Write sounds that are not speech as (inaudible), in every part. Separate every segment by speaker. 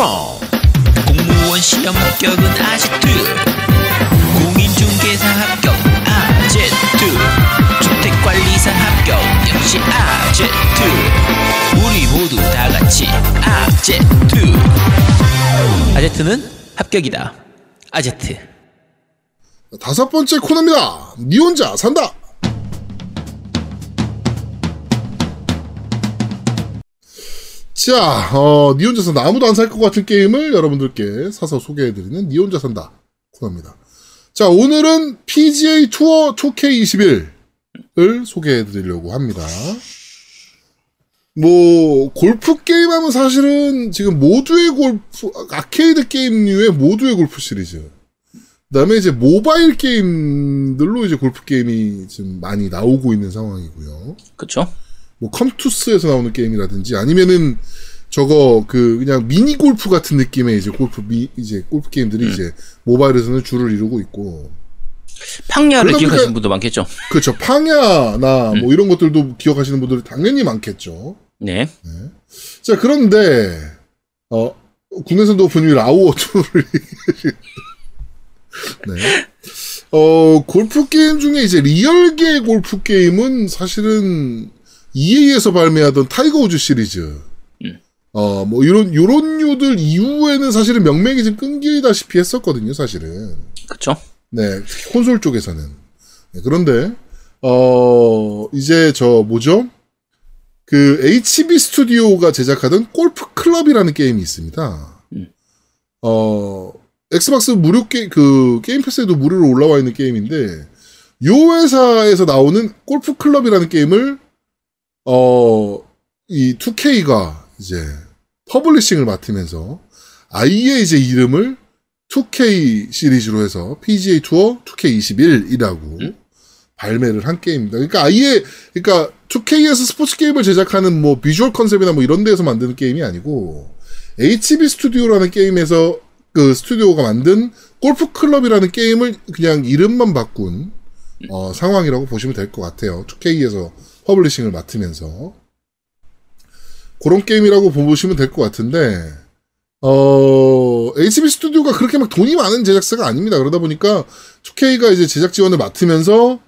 Speaker 1: 컴온 공무원 시험 합격은 아지트 공인중개사 합격 아제트 주택관리사 합격 역시 아제트 우리 모두 다 같이 아제트 아제트는 합격이다. 아제트.
Speaker 2: 다섯 번째 코너입니다. 니 혼자 산다. 자, 어, 니 혼자 산다. 아무도 안 살 것 같은 게임을 여러분들께 사서 소개해드리는 니 혼자 산다 코너입니다. 자, 오늘은 PGA 투어 2K21을 소개해드리려고 합니다. 뭐, 골프 게임 하면 사실은 지금 모두의 골프, 아케이드 게임류의 모두의 골프 시리즈. 그 다음에 이제 모바일 게임들로 이제 골프 게임이 지금 많이 나오고 있는 상황이고요.
Speaker 3: 그쵸?
Speaker 2: 뭐 컴투스에서 나오는 게임이라든지 아니면은 저거 그 그냥 미니 골프 같은 느낌의 이제 골프 미 이제 골프 게임들이 이제 모바일에서는 줄을 이루고 있고
Speaker 3: 팡야를 기억하시는 분도 많겠죠?
Speaker 2: 그렇죠 팡야나 뭐 이런 것들도 기억하시는 분들이 당연히 많겠죠.
Speaker 3: 네.
Speaker 2: 자 그런데 어 국내선도 분명히 라오어 2를 네. 어 골프 게임 중에 이제 리얼계 골프 게임은 사실은 EA에서 발매하던 타이거 우즈 시리즈 어뭐 이런 요런 류들 이후에는 사실은 명맥이 좀 끊기다시피 했었거든요 사실은
Speaker 3: 그쵸?
Speaker 2: 네, 특히 콘솔 쪽에서는. 네, 그런데, 어, 이제 저, 뭐죠? 그, HB 스튜디오가 제작하던 골프 클럽이라는 게임이 있습니다.
Speaker 3: 음.
Speaker 2: 어, 엑스박스 무료 게, 그, 게임 패스에도 무료로 올라와 있는 게임인데, 요 회사에서 나오는 골프 클럽이라는 게임을, 어, 이 2K가 이제, publishing을 맡으면서, 아예 이제 이름을 2K 시리즈로 해서 PGA 투어 2K21이라고 발매를 한 게임입니다. 그러니까 아예 그러니까 2K에서 스포츠 게임을 제작하는 뭐 비주얼 컨셉이나 뭐 이런 데서 만드는 게임이 아니고 HB 스튜디오라는 게임에서 그 스튜디오가 만든 골프 클럽이라는 게임을 그냥 이름만 바꾼 어, 상황이라고 보시면 될 것 같아요. 2K에서 publishing을 맡으면서 그런 게임이라고 보시면 될 것 같은데 어, HB 스튜디오가 그렇게 막 돈이 많은 제작사가 아닙니다. 그러다 보니까 2K가 이제 제작 지원을 맡으면서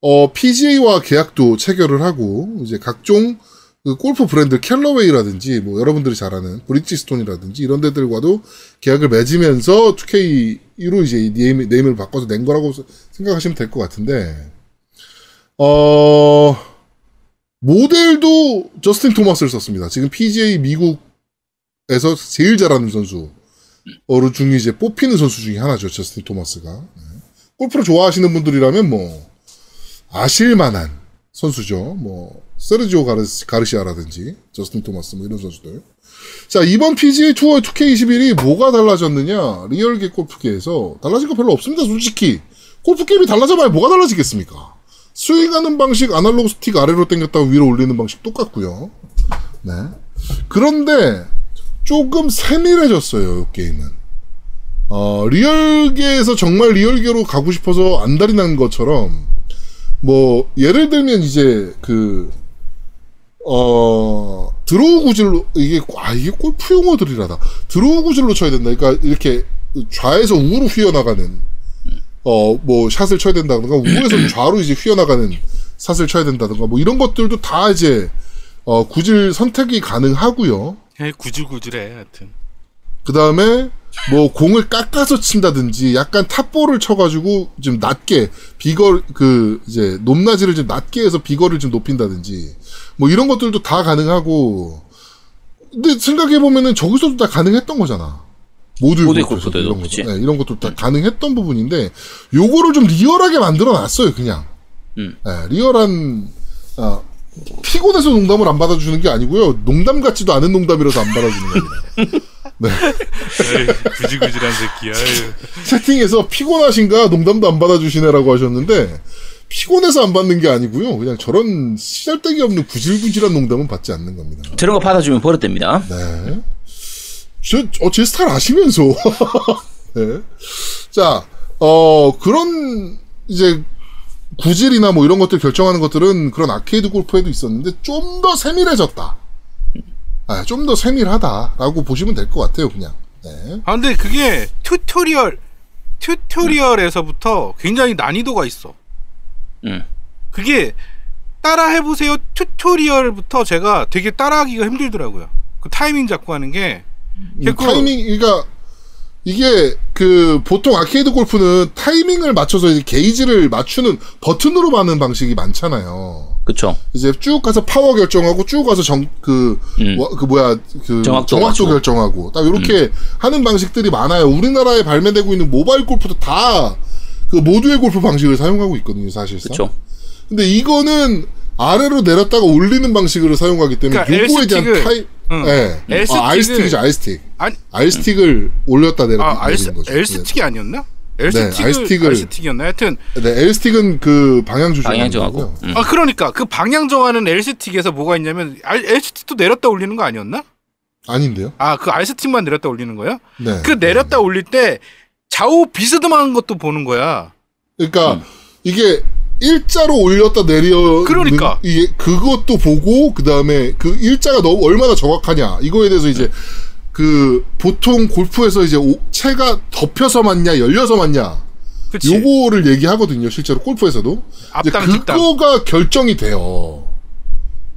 Speaker 2: 어, PGA와 계약도 체결을 하고 이제 각종 그 골프 브랜드 캘러웨이라든지 뭐 여러분들이 잘 아는 브리지스톤이라든지 이런 데들과도 계약을 맺으면서 2K로 이제 이 name, name을 바꿔서 낸 거라고 생각하시면 될 것 같은데 어 모델도 저스틴 토마스를 썼습니다. 지금 PGA 미국 에서 제일 잘하는 선수. 어루 중에 이제 뽑히는 선수 중에 하나죠, 저스틴 토마스가. 네. 골프를 좋아하시는 분들이라면 뭐, 아실만한 선수죠. 뭐, 세르지오 가르시, 가르시 아라든지, 저스틴 토마스, 뭐 이런 선수들. 자, 이번 PGA 투어 2K21이 뭐가 달라졌느냐? 리얼계 골프계에서 달라진 거 별로 없습니다, 솔직히. 골프 게임이 달라져봐야 뭐가 달라지겠습니까? 스윙하는 방식, 아날로그 스틱 아래로 당겼다가 위로 올리는 방식 똑같고요. 네. 그런데, 조금 세밀해졌어요, 이 게임은. 어, 리얼계에서 정말 리얼계로 가고 싶어서 안달이 난 것처럼, 뭐, 예를 들면 이제, 그, 어, draw 구질로, 이게, 아, 이게 골프 용어들이라다. draw 구질로 쳐야 된다. 그러니까, 이렇게 좌에서 우로 휘어나가는, 어, 뭐, 샷을 쳐야 된다든가, 우에서 좌로 이제 휘어나가는 샷을 쳐야 된다든가, 뭐, 이런 것들도 다 이제, 어, 구질 선택이 가능하고요.
Speaker 4: 그냥 구질구질해 하여튼
Speaker 2: 그 다음에 뭐 공을 깎아서 친다든지 약간 top ball을 쳐가지고 좀 낮게 비거 그 이제 높낮이를 좀 낮게 해서 비거를 좀 높인다든지 뭐 이런 것들도 다 가능하고 근데 생각해 보면은 저기서도 다 가능했던 거잖아. 모두의 골프에서도
Speaker 3: 골프도
Speaker 2: 이런. 것도 네, 이런 것도 다 가능했던 부분인데 요거를 좀 리얼하게 만들어 놨어요 그냥.
Speaker 3: 음.
Speaker 2: 네, 리얼한 아, 피곤해서 농담을 안 받아주는 게 아니고요. 농담 같지도 않은 농담이라서 안 받아주는 겁니다. (laughs) 네.
Speaker 4: 에이, 구질구질한 새끼야.
Speaker 2: 채팅에서 피곤하신가 농담도 안 받아주시네라고 하셨는데 피곤해서 안 받는 게 아니고요. 그냥 저런 시잘데기 없는 구질구질한 농담은 받지 않는 겁니다.
Speaker 3: 저런 거 받아주면 버릇됩니다.
Speaker 2: 네. 저, 어, 제 스타일 아시면서. (laughs) 네. 자, 어, 그런, 이제, 구질이나 뭐 이런 것들 결정하는 것들은 그런 아케이드 골프에도 있었는데 좀 더 세밀해졌다. 아, 좀 더 세밀하다라고 보시면 될 것 같아요, 그냥. 네.
Speaker 4: 아 근데 그게 tutorial tutorial에서부터 굉장히 난이도가 있어.
Speaker 3: 음.
Speaker 4: 그게 따라 해보세요 tutorial부터 제가 되게 따라하기가 힘들더라고요. 그 타이밍 잡고 하는 게 이게-
Speaker 2: 타이밍, 그러니까 이게 그 보통 아케이드 골프는 타이밍을 맞춰서 이제 게이지를 맞추는 버튼으로 받는 방식이 많잖아요.
Speaker 3: 그쵸.
Speaker 2: 이제 쭉 가서 파워 결정하고 쭉 가서 정 그
Speaker 3: 음.
Speaker 2: 뭐, 그 뭐야 그
Speaker 3: 정확도
Speaker 2: 정확도. 결정하고 딱 이렇게 하는 방식들이 많아요. 우리나라에 발매되고 있는 모바일 골프도 다 그 모두의 골프 방식을 사용하고 있거든요, 사실상.
Speaker 3: 그쵸.
Speaker 2: 근데 이거는 아래로 내렸다가 올리는 방식으로 사용하기 때문에
Speaker 4: 그러니까
Speaker 2: 요거에 대한 타이
Speaker 4: 응.
Speaker 2: 예.
Speaker 4: L스틱을-
Speaker 2: 아, R스틱이죠, R스틱.
Speaker 4: 아니
Speaker 2: R스틱을 올렸다 내렸다
Speaker 4: 아
Speaker 2: 내리는 거죠.
Speaker 4: L스틱이 아니었나?
Speaker 2: 네,
Speaker 4: L스틱을
Speaker 2: R스틱을-
Speaker 4: R스틱이었나? 하여튼
Speaker 2: 네, 네, L스틱은 그 방향 조절.
Speaker 3: 방향 정하고. 음.
Speaker 4: 아 그러니까 그 방향 정하는 L스틱에서 뭐가 있냐면 알- L스틱도 내렸다 올리는 거 아니었나?
Speaker 2: 아닌데요?
Speaker 4: 아 그 R스틱만 내렸다 올리는 거야?
Speaker 2: 네.
Speaker 4: 그 내렸다 올릴 때 좌우 비스듬한 것도 보는 거야.
Speaker 2: 그러니까
Speaker 3: 음.
Speaker 2: 이게 일자로 올렸다 내려
Speaker 4: 그러니까.
Speaker 2: 이게 그것도 보고 그다음에 그 일자가 너무 얼마나 정확하냐 이거에 대해서 이제 그 보통 골프에서 이제 오- 채가 덮여서 맞냐 열려서 맞냐
Speaker 4: 그치?
Speaker 2: 요거를 얘기하거든요 실제로 골프에서도
Speaker 4: 앞당.
Speaker 2: 그거가 결정이 돼요.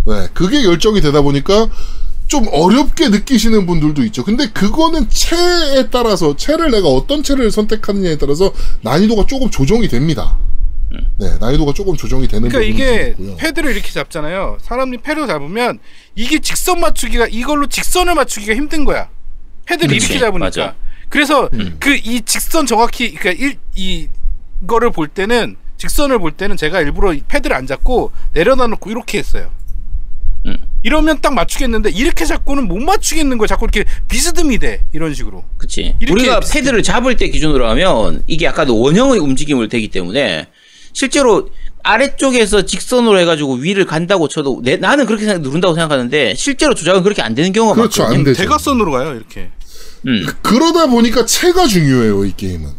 Speaker 2: 네, 그게 결정이 되다 보니까 좀 어렵게 느끼시는 분들도 있죠. 근데 그거는 채에 따라서 채를 내가 어떤 채를 선택하느냐에 따라서 난이도가 조금 조정이 됩니다. 네, 난이도가 조금 조정이 되는
Speaker 4: 그러니까
Speaker 2: 부분이
Speaker 4: 이게
Speaker 2: 있고요.
Speaker 4: 패드를 이렇게 잡잖아요. 사람이 패드 잡으면 이게 직선 맞추기가 이걸로 직선을 맞추기가 힘든 거야. 패드를
Speaker 3: 그치,
Speaker 4: 이렇게 잡으니까.
Speaker 3: 맞아.
Speaker 4: 그래서
Speaker 2: 음.
Speaker 4: 그이 직선 정확히 그러니까 일, 이 이거를 볼 때는 직선을 볼 때는 제가 일부러 이 패드를 안 잡고 내려다 놓고 이렇게 했어요.
Speaker 3: 음.
Speaker 4: 이러면 딱 맞추겠는데 이렇게 잡고는 못 맞추겠는 거야. 자꾸 이렇게 비스듬히 돼 이런 식으로.
Speaker 3: 그치.
Speaker 4: 이렇게
Speaker 3: 우리가
Speaker 4: 비슷해.
Speaker 3: 패드를 잡을 때 기준으로 하면 이게 약간 원형의 움직임을 되기 때문에 실제로 아래쪽에서 직선으로 해가지고 위를 간다고 쳐도 내, 나는 그렇게 생각, 누른다고 생각하는데 실제로 조작은 그렇게 안 되는 경우가
Speaker 2: 그렇죠,
Speaker 3: 많거든요.
Speaker 2: 안 되죠.
Speaker 4: 대각선으로 가요 이렇게.
Speaker 3: 음.
Speaker 2: 그러다 보니까 채가 중요해요, 이 게임은.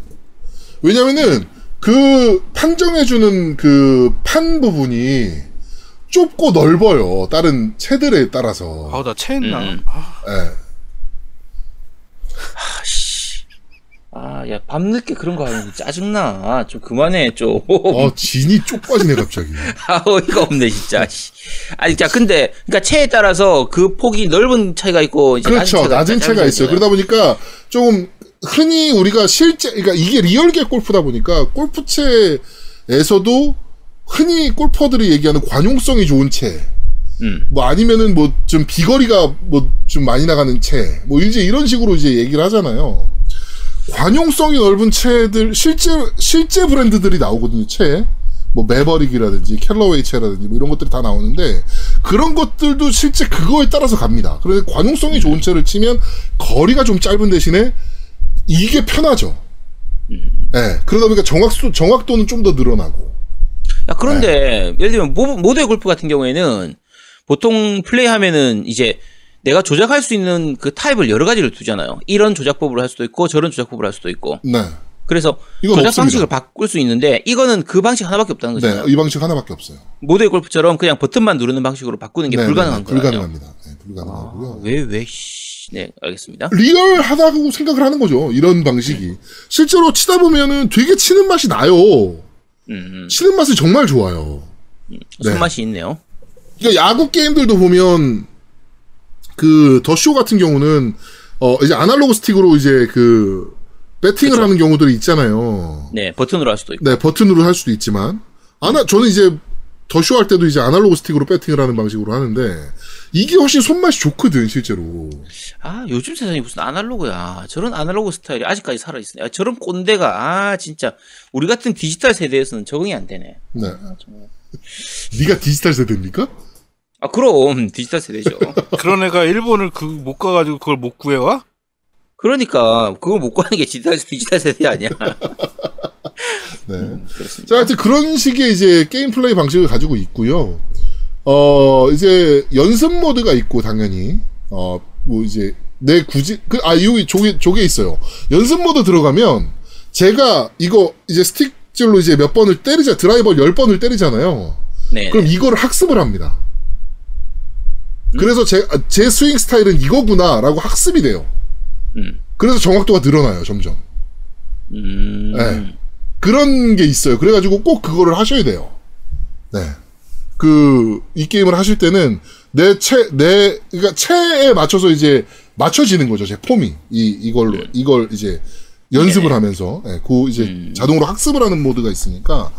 Speaker 2: 왜냐면은, 그, 판정해주는 그 판 부분이 좁고 넓어요. 다른 채들에 따라서.
Speaker 4: 아나 체했나?
Speaker 3: 음.
Speaker 4: 아,
Speaker 2: 예.
Speaker 3: 아, 야, 밤늦게 그런 거 하면 짜증나. 좀 그만해, 좀.
Speaker 2: 어, 진이 쪽 빠지네, 갑자기. (laughs)
Speaker 3: 아, 어이가 없네, 진짜. 씨. 아니, 자, 근데, 그니까 체에 따라서 그 폭이 넓은 차이가 있고, 이제
Speaker 2: 그렇죠. 낮은
Speaker 3: 짧은
Speaker 2: 채가 있어요.
Speaker 3: 차이가
Speaker 2: 그러다 보니까 좀 흔히 우리가 실제, 그러니까 이게 리얼계 골프다 보니까 골프채에서도 흔히 골퍼들이 얘기하는 관용성이 좋은 채,
Speaker 3: 음.
Speaker 2: 뭐 아니면은 뭐 좀 비거리가 뭐 좀 많이 나가는 채, 뭐 이제 이런 식으로 이제 얘기를 하잖아요. 관용성이 넓은 채들 실제 실제 브랜드들이 나오거든요. 채. 뭐 매버릭이라든지 캘러웨이 채라든지 뭐 이런 것들이 다 나오는데 그런 것들도 실제 그거에 따라서 갑니다. 그래서 관용성이 좋은 채를 치면 거리가 좀 짧은 대신에 이게 편하죠. 예. 그러다 보니까 정확도 정확도는 좀 더 늘어나고.
Speaker 3: 야, 그런데,
Speaker 2: 네.
Speaker 3: 예를 들면, 모, 모델 골프 같은 경우에는, 보통 플레이하면은, 이제, 내가 조작할 수 있는 그 타입을 여러 가지를 두잖아요. 이런 조작법으로 할 수도 있고, 저런 조작법으로 할 수도 있고.
Speaker 2: 네.
Speaker 3: 그래서, 조작
Speaker 2: 없습니다.
Speaker 3: 방식을 바꿀 수 있는데, 이거는 그 방식 하나밖에 없다는
Speaker 2: 네.
Speaker 3: 거잖아요.
Speaker 2: 이 방식 하나밖에 없어요.
Speaker 3: 모델 골프처럼 그냥 버튼만 누르는 방식으로 바꾸는 게
Speaker 2: 네,
Speaker 3: 불가능한
Speaker 2: 네,
Speaker 3: 거예요.
Speaker 2: 불가능합니다. 네, 불가능하고요.
Speaker 3: 아, 왜, 왜, 씨. 네, 알겠습니다.
Speaker 2: 리얼하다고 생각을 하는 거죠. 이런 방식이. 실제로 치다 보면은 되게 치는 맛이 나요.
Speaker 3: 음,
Speaker 2: 치는 맛이 정말 좋아요.
Speaker 3: 음.
Speaker 2: 네.
Speaker 3: 손맛이 있네요.
Speaker 2: 그러니까 야구 게임들도 보면 그 더 쇼 같은 경우는 어 이제 아날로그 스틱으로 이제 그 배팅을 하는 경우들이 있잖아요.
Speaker 3: 네, 버튼으로 할 수도 있고.
Speaker 2: 네, 버튼으로 할 수도 있지만 아나 저는 이제 더 쇼 할 때도 이제 아날로그 스틱으로 배팅을 하는 방식으로 하는데 이게 훨씬 손맛이 좋거든 실제로.
Speaker 3: 아, 요즘 세상에 무슨 아날로그야. 저런 아날로그 스타일이 아직까지 살아 있으네. 아, 저런 꼰대가, 아, 진짜. 우리 같은 디지털 세대에서는 적응이 안 되네.
Speaker 2: 네.
Speaker 3: 아, 정말.
Speaker 2: 네가 디지털 세대입니까?
Speaker 3: 아, 그럼, (laughs) 디지털 세대죠.
Speaker 4: 그런 애가 일본을 그 못 가가지고 그걸 못 구해와?
Speaker 3: 그러니까, 그걸 못 구하는 게 디지털, 디지털 세대 아니야. (laughs)
Speaker 2: 네.
Speaker 3: 그렇습니다.
Speaker 2: 자, 하여튼 그런 식의 이제 게임 플레이 방식을 가지고 있고요. 어, 이제 연습 모드가 있고, 당연히. 어, 뭐 이제, 내 굳이, 그, 아, 여기 조개, 조개 있어요. 연습 모드 들어가면, 제가 이거 이제 스틱질로 이제 몇 번을 때리자, 드라이버 10번을 때리잖아요.
Speaker 3: 네.
Speaker 2: 그럼 이거를 학습을 합니다. 그래서 제, 아, 제 스윙 스타일은 이거구나라고 학습이 돼요.
Speaker 3: 음.
Speaker 2: 그래서 정확도가 늘어나요, 점점.
Speaker 3: 음.
Speaker 2: 네. 그런 게 있어요. 그래가지고 꼭 그거를 하셔야 돼요. 네. 그, 이 게임을 하실 때는 내 채, 내, 그러니까 채에 맞춰서 이제 맞춰지는 거죠. 제 폼이. 이, 이걸로, 이걸 이제 연습을 하면서. 예, 그 이제 자동으로 학습을 하는 모드가 있으니까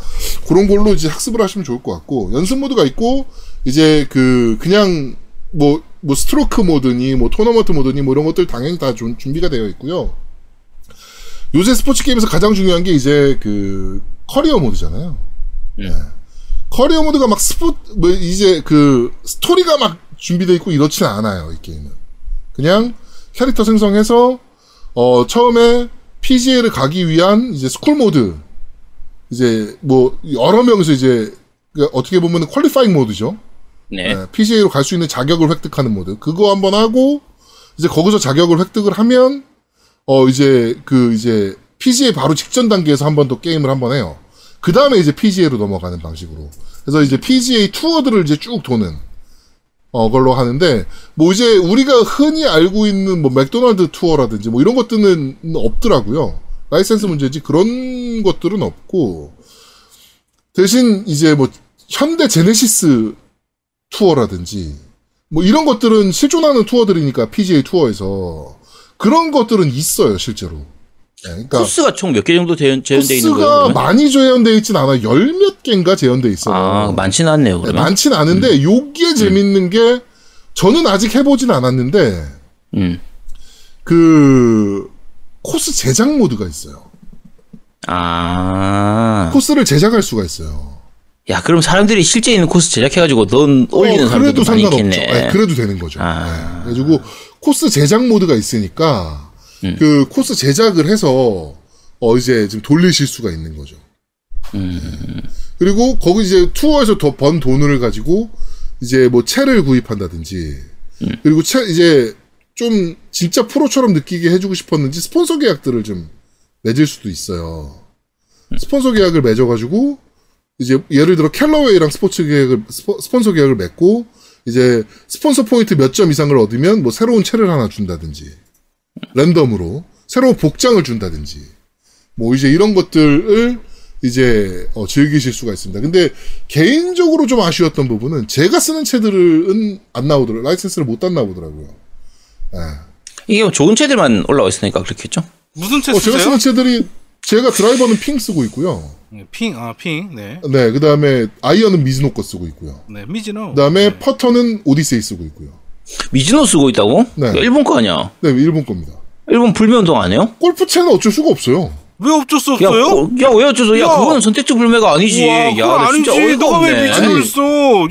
Speaker 2: 그런 걸로 이제 학습을 하시면 좋을 것 같고 연습 모드가 있고 이제 그, 그냥 뭐, 뭐 스트로크 모드니 뭐 토너먼트 모드니 뭐 이런 것들 당연히 다 준- 준비가 되어 있고요. 요새 스포츠 게임에서 가장 중요한 게 이제 그 커리어 모드잖아요.
Speaker 3: 음.
Speaker 2: 네. 커리어 모드가 막 스포 뭐 이제 그 스토리가 막 준비되어 있고 이렇지는 않아요 이 게임은. 그냥 캐릭터 생성해서 어 처음에 PGA를 가기 위한 이제 스쿨 모드 이제 뭐 여러 명이서 이제 그 어떻게 보면 qualifying 모드죠.
Speaker 3: 네.
Speaker 2: PGA로 갈 수 있는 자격을 획득하는 모드. 그거 한번 하고, 이제 거기서 자격을 획득을 하면, 어, 이제, 그, 이제, PGA 바로 직전 단계에서 한 번 더 게임을 한 번 해요. 그 다음에 이제 PGA로 넘어가는 방식으로. 그래서 이제 PGA 투어들을 이제 쭉 도는, 어, 걸로 하는데, 뭐 이제 우리가 흔히 알고 있는 뭐 맥도날드 투어라든지 뭐 이런 것들은 없더라고요. 라이센스 문제지 그런 것들은 없고, 대신 이제 뭐 현대 제네시스 투어라든지 뭐 이런 것들은 실존하는 투어들이니까 PGA 투어에서 그런 것들은 있어요 실제로. 네, 그러니까
Speaker 3: 코스가 총 몇 개 정도 재현, 재현돼 있는 거예요?
Speaker 2: 코스가? 많이 재현돼 있진 않아 열 몇 개인가 재현돼 있어요.
Speaker 3: 아, 많지는 않네요.
Speaker 2: 네,
Speaker 3: 그러면.
Speaker 2: 많진 않은데 요게 재밌는 게 저는 아직 해보진 않았는데
Speaker 3: 음.
Speaker 2: 그 코스 제작 모드가 있어요.
Speaker 3: 아.
Speaker 2: 코스를 제작할 수가 있어요.
Speaker 3: 야, 그럼 사람들이 실제 있는 코스 제작해가지고 넌 올리는
Speaker 2: 어, 그래도 상관없죠.
Speaker 3: 네,
Speaker 2: 그래도 되는 거죠.
Speaker 3: 아.
Speaker 2: 네. 그래가지고 코스 제작 모드가 있으니까
Speaker 3: 음.
Speaker 2: 그 코스 제작을 해서 어 이제 지금 돌리실 수가 있는 거죠.
Speaker 3: 음.
Speaker 2: 그리고 거기 이제 투어에서 더 번 돈을 가지고 이제 뭐 채를 구입한다든지
Speaker 3: 음.
Speaker 2: 그리고 채 이제 좀 진짜 프로처럼 느끼게 해주고 싶었는지 스폰서 계약들을 좀 맺을 수도 있어요.
Speaker 3: 음.
Speaker 2: 스폰서 계약을 맺어가지고 이제 예를 들어 캘러웨이랑 스포츠 계약을 스포, 스폰서 계약을 맺고 이제 스폰서 포인트 몇 점 이상을 얻으면 뭐 새로운 채를 하나 준다든지 랜덤으로 새로운 복장을 준다든지 뭐 이제 이런 것들을 이제 어, 즐기실 수가 있습니다. 근데 개인적으로 좀 아쉬웠던 부분은 제가 쓰는 채들은 안 나오더라고요. 라이센스를 못단 나오더라고요. 예.
Speaker 3: 이게 뭐 좋은 채들만 올라와 있으니까 그렇겠죠?
Speaker 4: 무슨 채
Speaker 2: 어, 제가
Speaker 4: 쓰세요?
Speaker 2: 쓰는 채들이 제가 드라이버는 핑 쓰고 있고요.
Speaker 4: 네, 핑, 아, 핑, 네.
Speaker 2: 네, 그 다음에 아이언은 미즈노 거 쓰고 있고요.
Speaker 4: 네, 미즈노.
Speaker 2: 그 다음에 퍼터는 오디세이 쓰고 있고요.
Speaker 3: 미즈노 쓰고 있다고?
Speaker 2: 네.
Speaker 3: 일본 거 아니야?
Speaker 2: 네, 일본 겁니다.
Speaker 3: 일본 불매운동 안 해요?
Speaker 2: 골프 채는 어쩔 수가 없어요.
Speaker 4: 왜 어쩔 수
Speaker 3: 야,
Speaker 4: 없어요?
Speaker 3: 어, 야, 왜 어쩌서? 야,
Speaker 4: 야.
Speaker 3: 그거는 선택적 불매가 아니지.
Speaker 4: 우와,
Speaker 3: 야, 나
Speaker 4: 아니지.
Speaker 3: 진짜 어이가
Speaker 4: 너가 왜
Speaker 3: 없네.
Speaker 4: 미즈노를
Speaker 2: 아니.
Speaker 4: 써?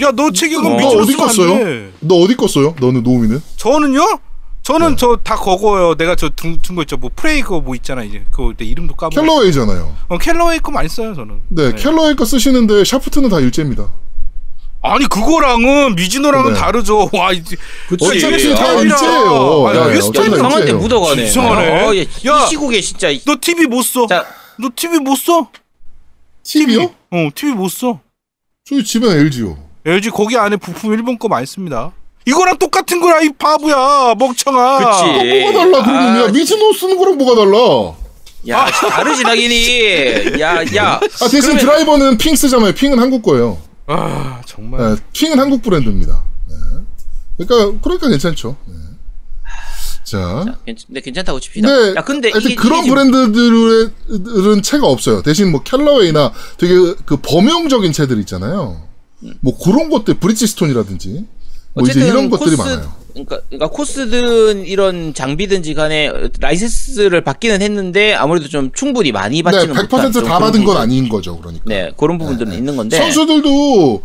Speaker 4: 야, 너 책임은
Speaker 3: 어.
Speaker 2: 너
Speaker 4: 미즈노
Speaker 2: 어디 껐어요?
Speaker 4: 돼.
Speaker 2: 너 어디 껐어요? 너는 노우미는?
Speaker 4: 저는요? 저는
Speaker 2: 네.
Speaker 4: 저다 그거요. 내가 저둔거 있죠. 뭐 프레이 그거 뭐 있잖아 이제. 그거 내 이름도 까먹어.
Speaker 2: 캘러웨이잖아요.
Speaker 4: 어, 캘러웨이 거 많이 써요 저는.
Speaker 2: 네, 캘러웨이 거 쓰시는데 샤프트는 다 일제입니다.
Speaker 4: 아니 그거랑은 미즈노랑은
Speaker 2: 네.
Speaker 4: 다르죠. (laughs) 와 이제.
Speaker 3: 그치.
Speaker 2: 어차피 다
Speaker 3: 아,
Speaker 2: 일제예요.
Speaker 4: 아니,
Speaker 2: 네,
Speaker 4: 왜
Speaker 2: 어차피
Speaker 4: 스타일이
Speaker 2: 다
Speaker 3: 강한테
Speaker 2: 일제예요.
Speaker 3: 묻어가네.
Speaker 4: 이상하네.
Speaker 3: 어, 야,
Speaker 4: 야.
Speaker 3: 이 시국에 진짜. 이-
Speaker 4: 너 TV 못 써.
Speaker 3: 자,
Speaker 4: 너 TV 못 써?
Speaker 2: TV요?
Speaker 4: 어, TV 못 써.
Speaker 2: 저희 집엔 LG요.
Speaker 4: LG 거기 안에 부품 일본 거 많이 씁니다. 이거랑 똑같은 거야 이 바보야 멍청아.
Speaker 3: 그치.
Speaker 2: 뭐가 달라 그러면 야
Speaker 3: 아,
Speaker 2: 미즈노 쓰는 거랑 뭐가 달라?
Speaker 3: 야, 다르지, 당연히. 야, 야.
Speaker 2: 아 대신
Speaker 3: 그러면-
Speaker 2: 드라이버는 핑 쓰잖아요. 핑은 한국 거예요.
Speaker 4: 아 정말.
Speaker 2: 네, 핑은 한국 브랜드입니다. 네. 그러니까 그러니까 괜찮죠. 네. 자,
Speaker 3: 괜찮, 네, 괜찮다고 칩시다.
Speaker 2: 근데,
Speaker 3: 야, 근데 이게,
Speaker 2: 그런 브랜드들은 채가 없어요. 대신 뭐 캘러웨이나 되게 그 범용적인 채들 있잖아요. 뭐 그런 것들 브리지스톤이라든지 뭐
Speaker 3: 어쨌든
Speaker 2: 이런 것들이
Speaker 3: 코스,
Speaker 2: 많아요.
Speaker 3: 그러니까, 그러니까 코스든 이런 장비든지 간에 라이센스를 받기는 했는데 아무래도 좀 충분히 많이
Speaker 2: 네,
Speaker 3: 받지는 못한
Speaker 2: 100%다
Speaker 3: 좀 그런
Speaker 2: 받은 건. 아닌 거죠. 그러니까.
Speaker 3: 네, 그런 부분들은 있는 건데.
Speaker 2: 선수들도